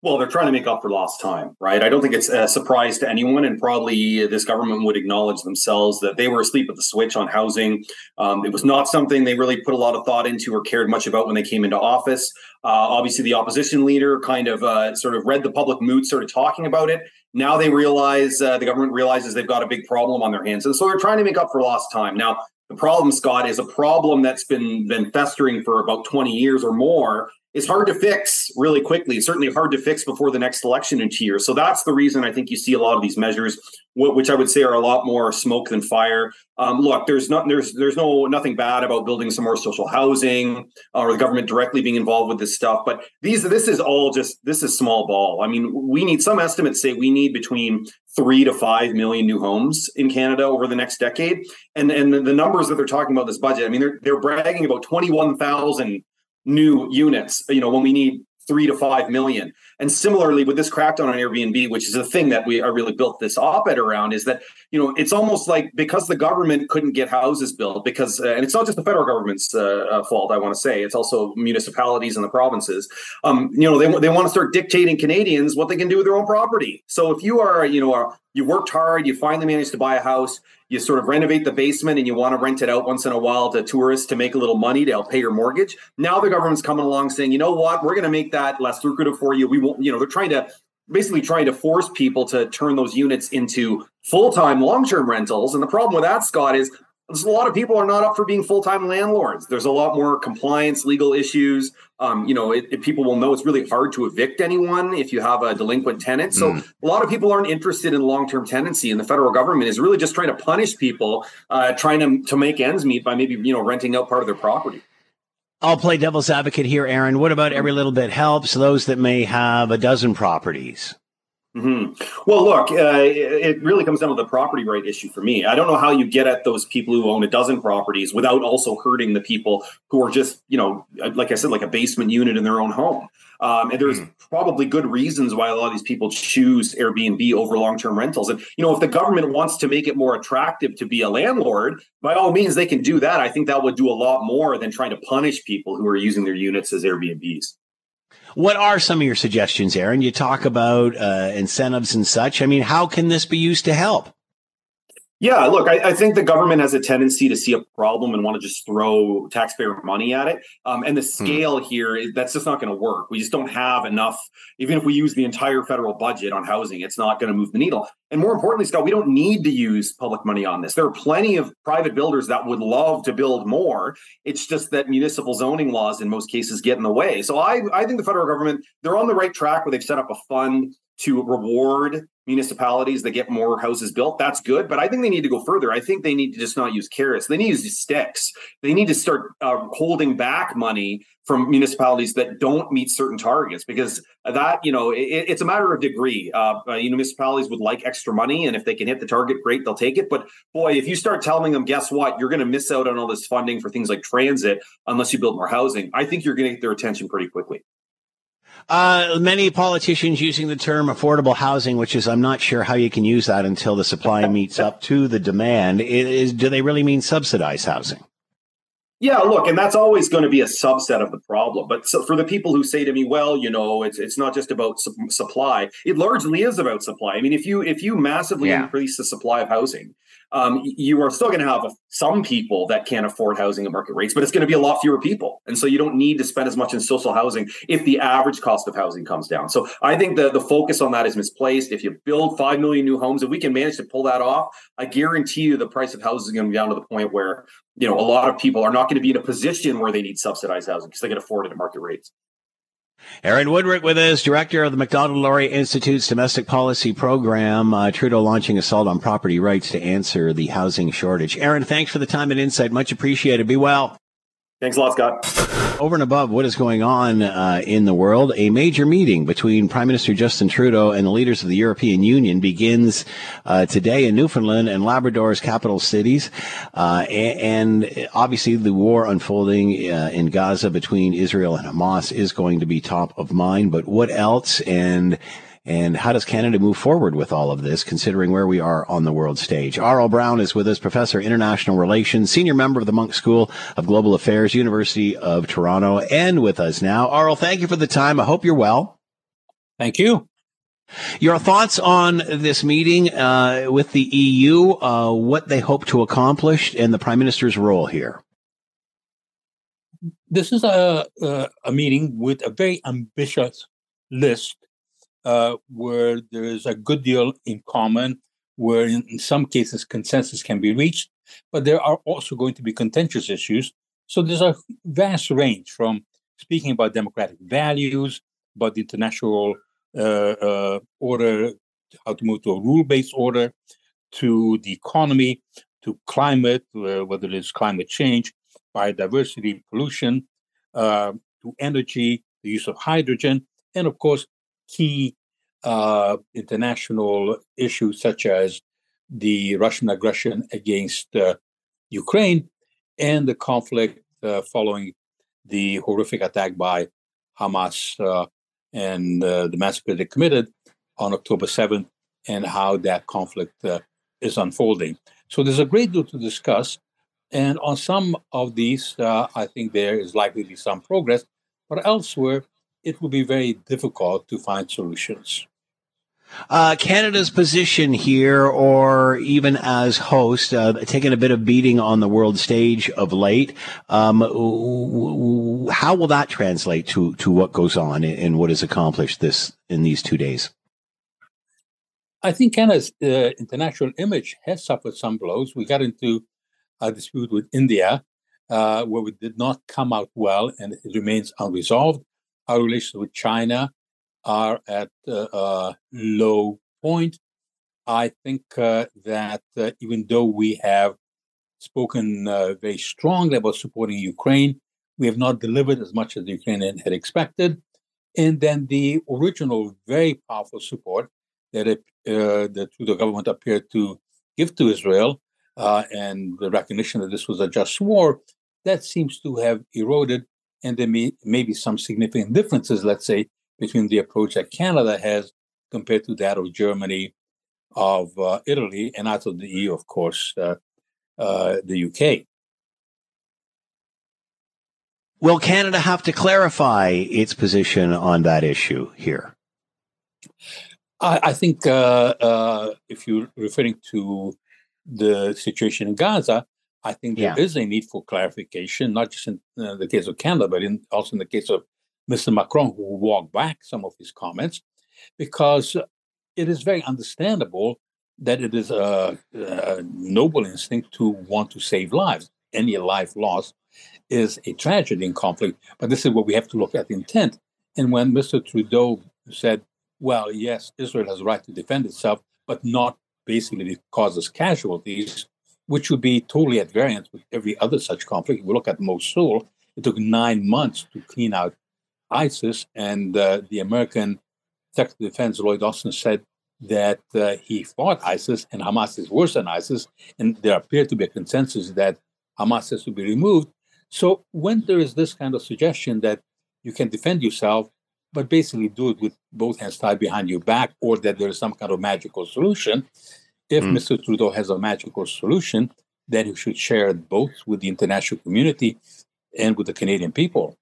Well, they're trying to make up for lost time, right? I don't think it's a surprise to anyone, and probably this government would acknowledge themselves that they were asleep at the switch on housing. Um, it was not something they really put a lot of thought into or cared much about when they came into office. Uh, obviously, the opposition leader kind of uh, sort of read the public mood, started talking about it. Now they realize uh, the government realizes they've got a big problem on their hands, and so they're trying to make up for lost time. Now, the problem, Scott, is a problem that's been been festering for about 20 years or more is hard to fix really quickly. It's certainly hard to fix before the next election in two years. So that's the reason I think you see a lot of these measures, which I would say are a lot more smoke than fire. Um, look, there's not there's there's no nothing bad about building some more social housing uh, or the government directly being involved with this stuff. But these this is all just this is small ball. I mean, we need some estimates say we need between three to five million new homes in Canada over the next decade. And and the numbers that they're talking about this budget, I mean, they're they're bragging about twenty one thousand new units, you know, when we need three to five million. And similarly with this crackdown on Airbnb, which is the thing that we are really built this op-ed around, is that you know it's almost like because the government couldn't get houses built because, uh, and it's not just the federal government's uh, uh, fault. I want to say it's also municipalities and the provinces. Um, you know they they want to start dictating Canadians what they can do with their own property. So if you are you know a, you worked hard, you finally managed to buy a house, you sort of renovate the basement and you want to rent it out once in a while to tourists to make a little money to help pay your mortgage. Now the government's coming along saying, you know what, we're going to make that less lucrative for you. We won't, you know, they're trying to basically trying to force people to turn those units into full-time long-term rentals. And the problem with that, Scott, is a lot of people are not up for being full-time landlords. There's a lot more compliance, legal issues. Um, you know, it, it, people will know it's really hard to evict anyone if you have a delinquent tenant. So mm. a lot of people aren't interested in long-term tenancy, and the federal government is really just trying to punish people, uh, trying to to make ends meet by maybe you know renting out part of their property. I'll play devil's advocate here, Aaron. What about every little bit helps those that may have a dozen properties? Mm-hmm. Well, look, uh, it really comes down to the property right issue for me. I don't know how you get at those people who own a dozen properties without also hurting the people who are just, you know, like I said, like a basement unit in their own home. Um, and there's mm. probably good reasons why a lot of these people choose Airbnb over long-term rentals. And you know, if the government wants to make it more attractive to be a landlord, by all means, they can do that. I think that would do a lot more than trying to punish people who are using their units as Airbnbs. What are some of your suggestions, Aaron? You talk about uh, incentives and such. I mean, how can this be used to help? Yeah, look, I, I, think the government has a tendency to see a problem and want to just throw taxpayer money at it. Um, and the hmm. scale hmm. here, that's just not going to work. We just don't have enough. Even if we use the entire federal budget on housing, it's not going to move the needle. And more importantly, Scott, we don't need to use public money on this. There are plenty of private builders that would love to build more. It's just that municipal zoning laws in most cases get in the way. So I, I think the federal government, they're on the right track where they've set up a fund to reward municipalities that get more houses built. That's good, but I think they need to go further. I think they need to just not use carrots. They need to use sticks. They need to start uh, holding back money from municipalities that don't meet certain targets because that you know it, it's a matter of degree. Uh, uh, municipalities would like extra money, and if they can hit the target, great, they'll take it. But boy, if you start telling them, guess what, you're going to miss out on all this funding for things like transit unless you build more housing. I think you're going to get their attention pretty quickly. Uh, many politicians using the term affordable housing, which is I'm not sure how you can use that until the supply meets up to the demand. Is, do they really mean subsidized housing? Yeah, look, and that's always going to be a subset of the problem. But so for the people who say to me, "Well, you know, it's it's not just about su- supply; it largely is about supply." I mean, if you if you massively yeah. increase the supply of housing, um, you are still going to have some people that can't afford housing at market rates, but it's going to be a lot fewer people. And so you don't need to spend as much in social housing if the average cost of housing comes down. So I think the, the focus on that is misplaced. If you build 5 million new homes, if we can manage to pull that off, I guarantee you the price of houses is going to be down to the point where, you know, a lot of people are not going to be in a position where they need subsidized housing because they can afford it at market rates. Aaron Wudrick with us, director of the Macdonald-Laurier Institute's domestic policy program. Uh, Trudeau launching assault on property rights to answer the housing shortage. Aaron, thanks for the time and insight. Much appreciated. Be well. Thanks a lot, Scott. Over and above what is going on uh, in the world, a major meeting between Prime Minister Justin Trudeau and the leaders of the European Union begins uh, today in Newfoundland and Labrador's capital cities. Uh, and obviously, the war unfolding uh, in Gaza between Israel and Hamas is going to be top of mind. But what else? And and how does Canada move forward with all of this, considering where we are on the world stage? Aurel Braun is with us, Professor International Relations, Senior Member of the Munk School of Global Affairs, University of Toronto, and with us now. Aurel, thank you for the time. I hope you're well. Thank you. Your thoughts on this meeting uh, with the EU, uh, what they hope to accomplish, and the Prime Minister's role here? This is a, a meeting with a very ambitious list uh, where there is a good deal in common, where in, in some cases consensus can be reached, but there are also going to be contentious issues. So there's a vast range from speaking about democratic values, about the international uh, uh, order, how to move to a rule-based order, to the economy, to climate, uh, whether it is climate change, biodiversity, pollution, uh, to energy, the use of hydrogen, and of course, key uh, international issues such as the Russian aggression against uh, Ukraine and the conflict uh, following the horrific attack by Hamas uh, and uh, the massacre they committed on October 7th and how that conflict uh, is unfolding. So there's a great deal to discuss. And on some of these, I think there is likely to be some progress, but elsewhere, it will be very difficult to find solutions. Uh, Canada's position here, or even as host, uh, taking a bit of beating on the world stage of late. Um, how will that translate to to what goes on and what is accomplished this in these two days? I think Canada's uh, international image has suffered some blows. We got into a dispute with India, uh, where we did not come out well, and it remains unresolved our relations with China are at a low point. I think uh, that uh, even though we have spoken uh, very strongly about supporting Ukraine, We have not delivered as much as the Ukrainian had expected. And then the original very powerful support that it, uh, the Trudeau government appeared to give to Israel uh, and the recognition that this was a just war, that seems to have eroded. And there may, may be some significant differences, let's say, between the approach that Canada has compared to that of Germany, of uh, Italy, and out of the EU, of course, uh, uh the UK. Will Canada have to clarify its position on that issue here? I, I think uh, uh, if you're referring to the situation in Gaza, I think there yeah. is a need for clarification, not just in uh, the case of Canada, but in, also in the case of Mr. Macron, who walked back some of his comments, because it is very understandable that it is a, a noble instinct to want to save lives. Any life lost is a tragedy in conflict, but this is what we have to look at intent. And when Mr. Trudeau said, well, yes, Israel has a right to defend itself, but not basically because causes casualties, which would be totally at variance with every other such conflict. If we look at Mosul, it took nine months to clean out ISIS, and uh, the American Secretary of Defense Lloyd Austin said that uh, he fought ISIS, and Hamas is worse than ISIS, and there appeared to be a consensus that Hamas has to be removed. So when there is this kind of suggestion that you can defend yourself, but basically do it with both hands tied behind your back, or that there is some kind of magical solution, if mm. Mr. Trudeau has a magical solution, then he should share it both with the international community and with the Canadian people.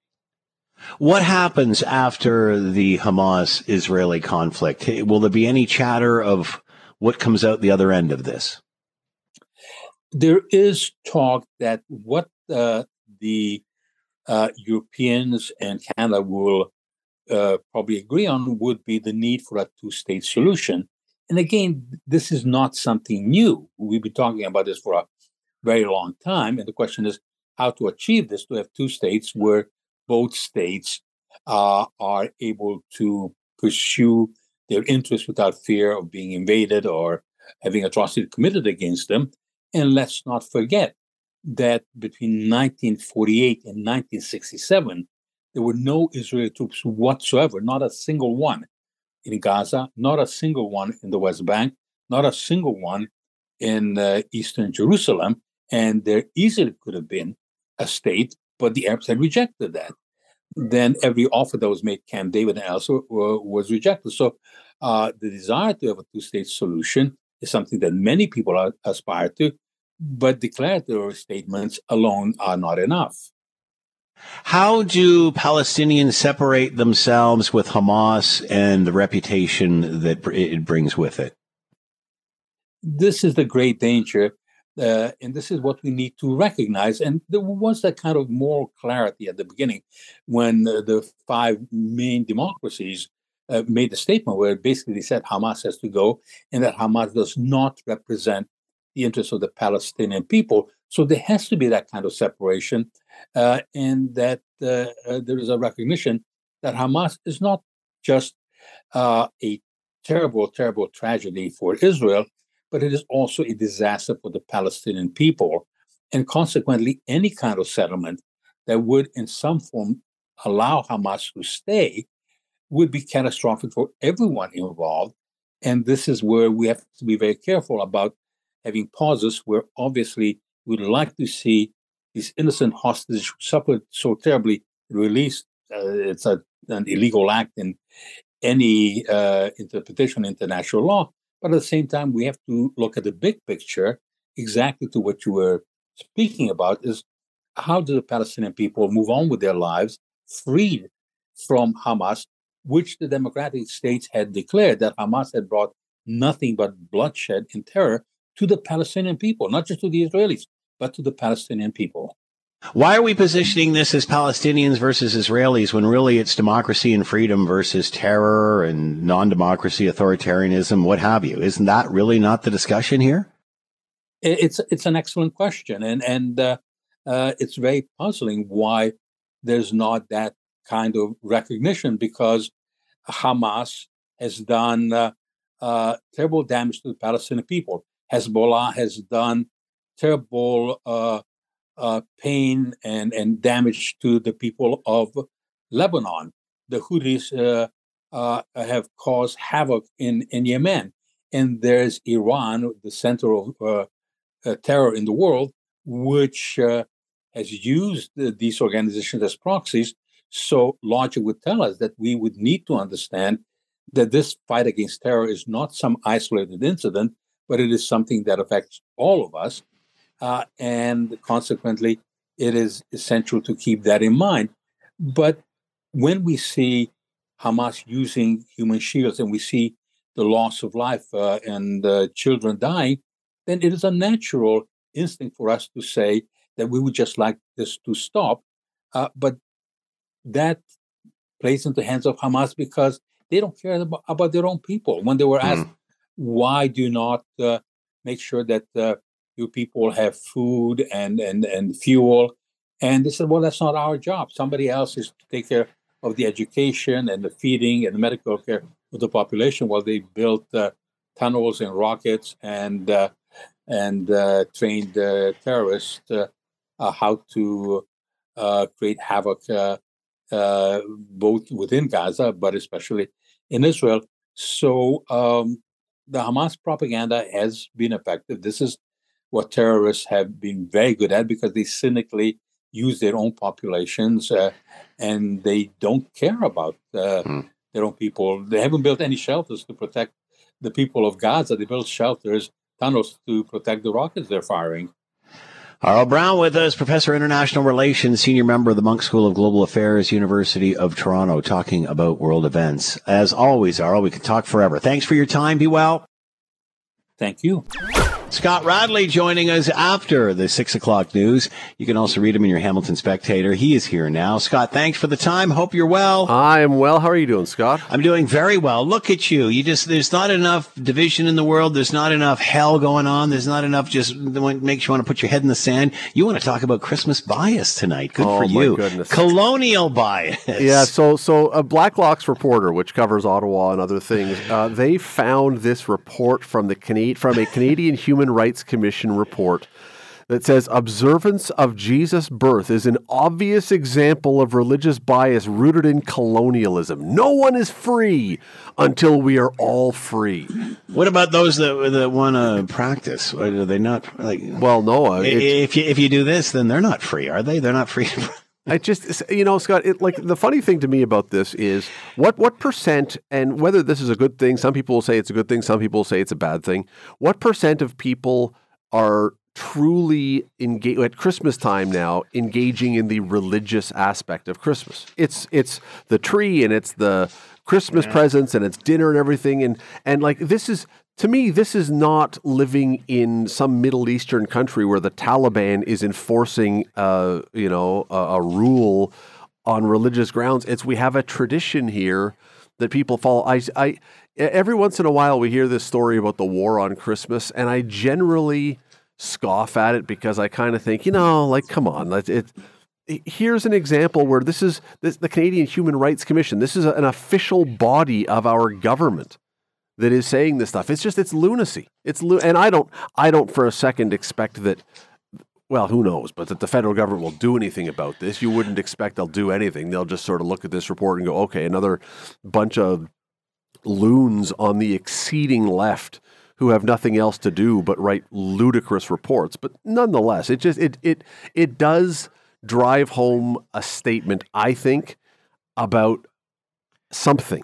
What happens after the Hamas Israeli conflict? Will there be any chatter of what comes out the other end of this? There is talk that what uh, the uh, Europeans and Canada will uh, probably agree on would be the need for a two state solution. And again, this is not something new. We've been talking about this for a very long time. And the question is how to achieve this to have two states where both states uh, are able to pursue their interests without fear of being invaded or having atrocities committed against them. And let's not forget that between 1948 and 1967, there were no Israeli troops whatsoever, not a single one in Gaza, not a single one in the West Bank, not a single one in uh, eastern Jerusalem. And there easily could have been a state, but the Arabs had rejected that. Then every offer that was made, Camp David and elsewhere, was rejected. So uh, the desire to have a two state solution is something that many people are, aspire to, but declaratory statements alone are not enough. How do Palestinians separate themselves with Hamas and the reputation that it brings with it? This is the great danger. Uh, and this is what we need to recognize. And there was that kind of moral clarity at the beginning when uh, the five main democracies uh, made a statement where basically they said Hamas has to go and that Hamas does not represent the interests of the Palestinian people. So there has to be that kind of separation, uh, and that uh, uh, there is a recognition that Hamas is not just uh, a terrible, terrible tragedy for Israel, but it is also a disaster for the Palestinian people. And consequently, any kind of settlement that would, in some form, allow Hamas to stay would be catastrophic for everyone involved. And this is where we have to be very careful about having pauses where obviously we'd like to see these innocent hostages who suffered so terribly released. Uh, it's a, an illegal act in any uh, interpretation international law. But at the same time, we have to look at the big picture, exactly to what you were speaking about, is how do the Palestinian people move on with their lives freed from Hamas, which the democratic states had declared that Hamas had brought nothing but bloodshed and terror to the Palestinian people, not just to the Israelis, but to the Palestinian people. Why are we positioning this as Palestinians versus Israelis when really it's democracy and freedom versus terror and non democracy, authoritarianism, what have you? Isn't that really not the discussion here? It's it's an excellent question, and and uh, uh, it's very puzzling why there's not that kind of recognition because Hamas has done uh, uh terrible damage to the Palestinian people. Hezbollah has done terrible uh, uh, pain and, and damage to the people of Lebanon. The Houthis uh, uh, have caused havoc in, in Yemen. And there's Iran, the center of uh, uh, terror in the world, which has used these organizations as proxies. So logic would tell us that we would need to understand that this fight against terror is not some isolated incident, but it is something that affects all of us. Uh, and consequently, it is essential to keep that in mind. But when we see Hamas using human shields and we see the loss of life uh, and uh, children dying, then it is a natural instinct for us to say that we would just like this to stop. Uh, but that plays into the hands of Hamas because they don't care about, about their own people. When they were asked, mm. why do you not uh, make sure that uh, your people have food and, and, and fuel? And they said, well, that's not our job. Somebody else is to take care of the education and the feeding and the medical care of the population while they built uh, tunnels and rockets and uh, and uh, trained terrorists uh, how to uh, create havoc uh, both within Gaza, but especially in Israel. So um, the Hamas propaganda has been effective. This is what terrorists have been very good at because they cynically use their own populations uh, and they don't care about uh, hmm. their own people. They haven't built any shelters to protect the people of Gaza. They built shelters, tunnels to protect the rockets they're firing. Aurel Braun with us, Professor of International Relations, Senior Member of the Munk School of Global Affairs, University of Toronto, talking about world events. As always, Harl, we could talk forever. Thanks for your time. Be well. Thank you. Scott Radley joining us after the six o'clock news. You can also read him in your Hamilton Spectator. He is here now. Scott, thanks for the time. Hope you're well. I am well. How are you doing, Scott? I'm doing very well. Look at you. You just, there's not enough division in the world. There's not enough hell going on. There's not enough just what makes you want to put your head in the sand. You want to talk about Christmas bias tonight. Good oh, for you. Goodness. Colonial bias. Yeah. So, so a Blacklock's reporter, which covers Ottawa and other things, uh, they found this report from the Canadian, from a Canadian Human Rights Commission Commission report that says observance of Jesus' birth is an obvious example of religious bias rooted in colonialism. No one is free until we are all free. What about those that that want to practice? Are they not like? Well, no. If you if you do this, then they're not free, are they? They're not free. I just, you know, Scott. It, like the funny thing to me about this is what what percent, and whether this is a good thing. Some people will say it's a good thing. Some people will say it's a bad thing. What percent of people are truly engage at Christmas time now engaging in the religious aspect of Christmas. It's it's the tree and it's the Christmas yeah. presents and it's dinner and everything and and like this is to me this is not living in some Middle Eastern country where the Taliban is enforcing uh you know a, a rule on religious grounds. It's we have a tradition here that people follow. I I every once in a while we hear this story about the war on Christmas, and I generally scoff at it because I kind of think, you know, like, come on, it, it, here's an example where this is this, the Canadian Human Rights Commission. This is a, an official body of our government that is saying this stuff. It's just it's lunacy. It's lu- and I don't I don't for a second expect that. Well, who knows? But that the federal government will do anything about this, you wouldn't expect they'll do anything. They'll just sort of look at this report and go, "Okay, another bunch of loons on the exceeding left who have nothing else to do but write ludicrous reports. But nonetheless, it just it it it does drive home a statement, I think, about something.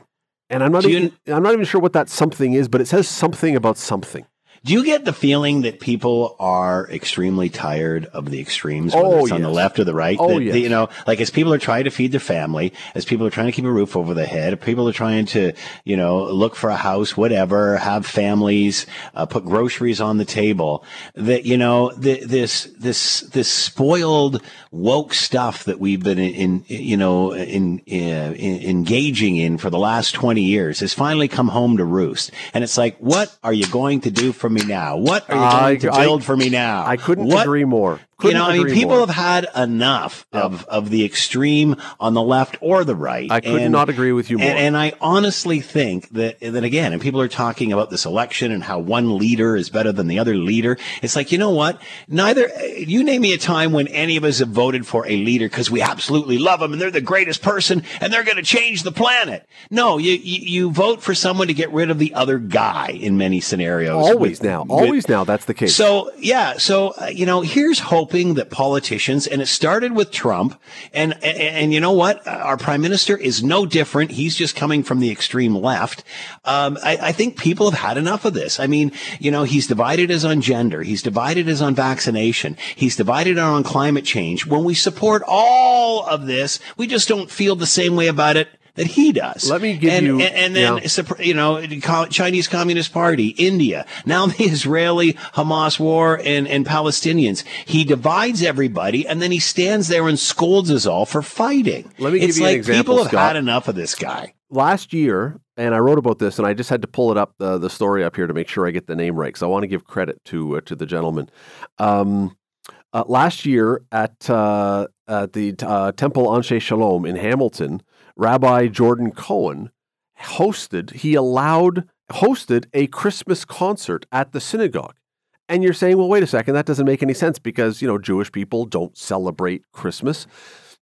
And I'm not even, I'm not even sure what that something is, but it says something about something. Do you get the feeling that people are extremely tired of the extremes, whether oh, it's on yes. the left or the right? Oh, that, yes. That, you know, like as people are trying to feed their family, as people are trying to keep a roof over their head, people are trying to, you know, look for a house, whatever, have families, uh, put groceries on the table. That you know, the, this this this spoiled woke stuff that we've been in, in you know, in, in, in engaging in for the last twenty years has finally come home to roost. And it's like, what are you going to do for me now? What are you going to build I, for me now? I couldn't what, agree more. Couldn't know, I mean, people more. have had enough of, of the extreme on the left or the right. I could not agree with you more. And, and I honestly think that, that again, and people are talking about this election and how one leader is better than the other leader. It's like, you know what? Neither, you name me a time when any of us have voted for a leader because we absolutely love them and they're the greatest person and they're going to change the planet. No, you, you, you vote for someone to get rid of the other guy in many scenarios. Always with- now, with- always now. That's the case. so yeah, so uh, you know, here's hoping that politicians, and it started with Trump, and and, and you know what, our prime minister is no different. He's just coming from the extreme left. Um, I, I think people have had enough of this. I mean, you know, he's divided us on gender, he's divided us on vaccination, he's divided on climate change. When we support all of this, we just don't feel the same way about it that he does. Let me give and, you- and, and then yeah. you know, Chinese Communist Party, India, now the Israeli Hamas war and, and Palestinians. He divides everybody and then he stands there and scolds us all for fighting. Let me give it's you an example, People have Scott. had enough of this guy. last year, and I wrote about this, and I just had to pull it up the the story up here to make sure I get the name right because I want to give credit to uh, to the gentleman. Um, uh, last year at uh, at the uh, Temple Anshe Shalom in Hamilton, Rabbi Jordan Cohen hosted. He allowed hosted a Christmas concert at the synagogue. And you're saying, well, wait a second, that doesn't make any sense because you know Jewish people don't celebrate Christmas.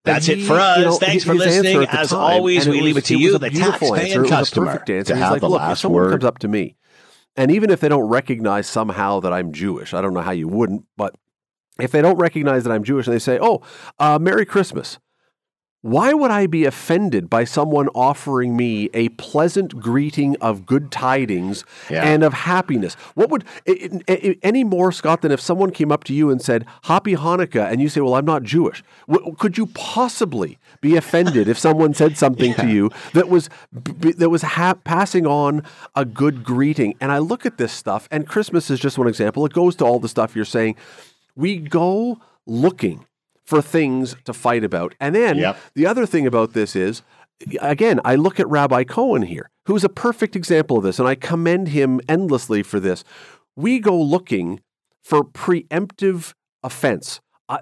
That's it for us. you know, Thanks for listening. As time, always, we it leave it to was you, the beautiful taxpaying answer. It was a customer, perfect to answer. He's have like, the look, if someone word." comes up to me, and even if they don't recognize somehow that I'm Jewish, I don't know how you wouldn't, but if they don't recognize that I'm Jewish and they say, "Oh, uh, Merry Christmas," why would I be offended by someone offering me a pleasant greeting of good tidings Yeah. and of happiness? What would i- i- i- any more, Scott, than if someone came up to you and said Happy Hanukkah, and you say, "Well, I'm not Jewish." W- could you possibly be offended if someone said something to you that was b- that was ha- passing on a good greeting? And I look at this stuff, and Christmas is just one example. It goes to all the stuff you're saying. We go looking for things to fight about. And then Yep. the other thing about this is, again, I look at Rabbi Cohen here, who's a perfect example of this, and I commend him endlessly for this. We go looking for preemptive offense. I,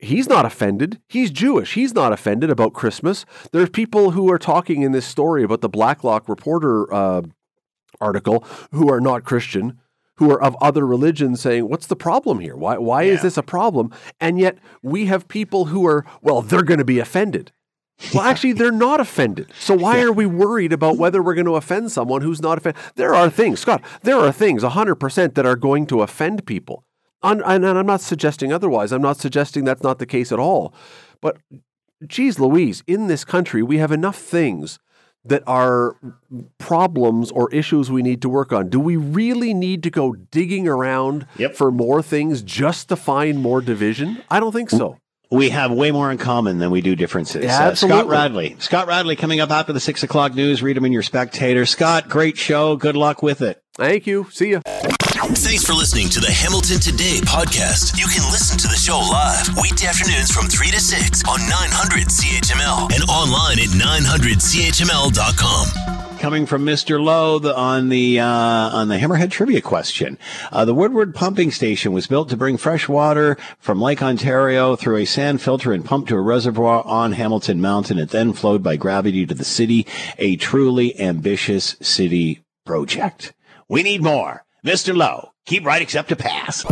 he's not offended. He's Jewish. He's not offended about Christmas. There are people who are talking in this story about the Blacklock Reporter uh, article who are not Christian, who are of other religions saying, What's the problem here? Why, why is this a problem? And yet we have people who are, well, they're going to be offended. Well, actually, they're not offended. So why are we worried about whether we're going to offend someone who's not offended? There are things, Scott, there are things 100% that are going to offend people. And, and I'm not suggesting otherwise. I'm not suggesting that's not the case at all. But geez Louise, in this country, we have enough things that are problems or issues we need to work on. Do we really need to go digging around for more things just to find more division? I don't think so. We have way more in common than we do differences. Yeah, Uh, Scott. Radley. Scott Radley coming up after the six o'clock news. Read him in your spectator. Scott, great show. Good luck with it. Thank you. See you. Thanks for listening to the Hamilton Today podcast. You can listen to the show live weekday afternoons from 3 to 6 on 900 CHML and online at 900CHML.com. Coming from Mr. Lowe on the uh, on the Hammerhead trivia question, uh, the Woodward pumping station was built to bring fresh water from Lake Ontario through a sand filter and pumped to a reservoir on Hamilton Mountain. It then flowed by gravity to the city. A truly ambitious city project. We need more, Mr. Lowe. Keep right except to pass.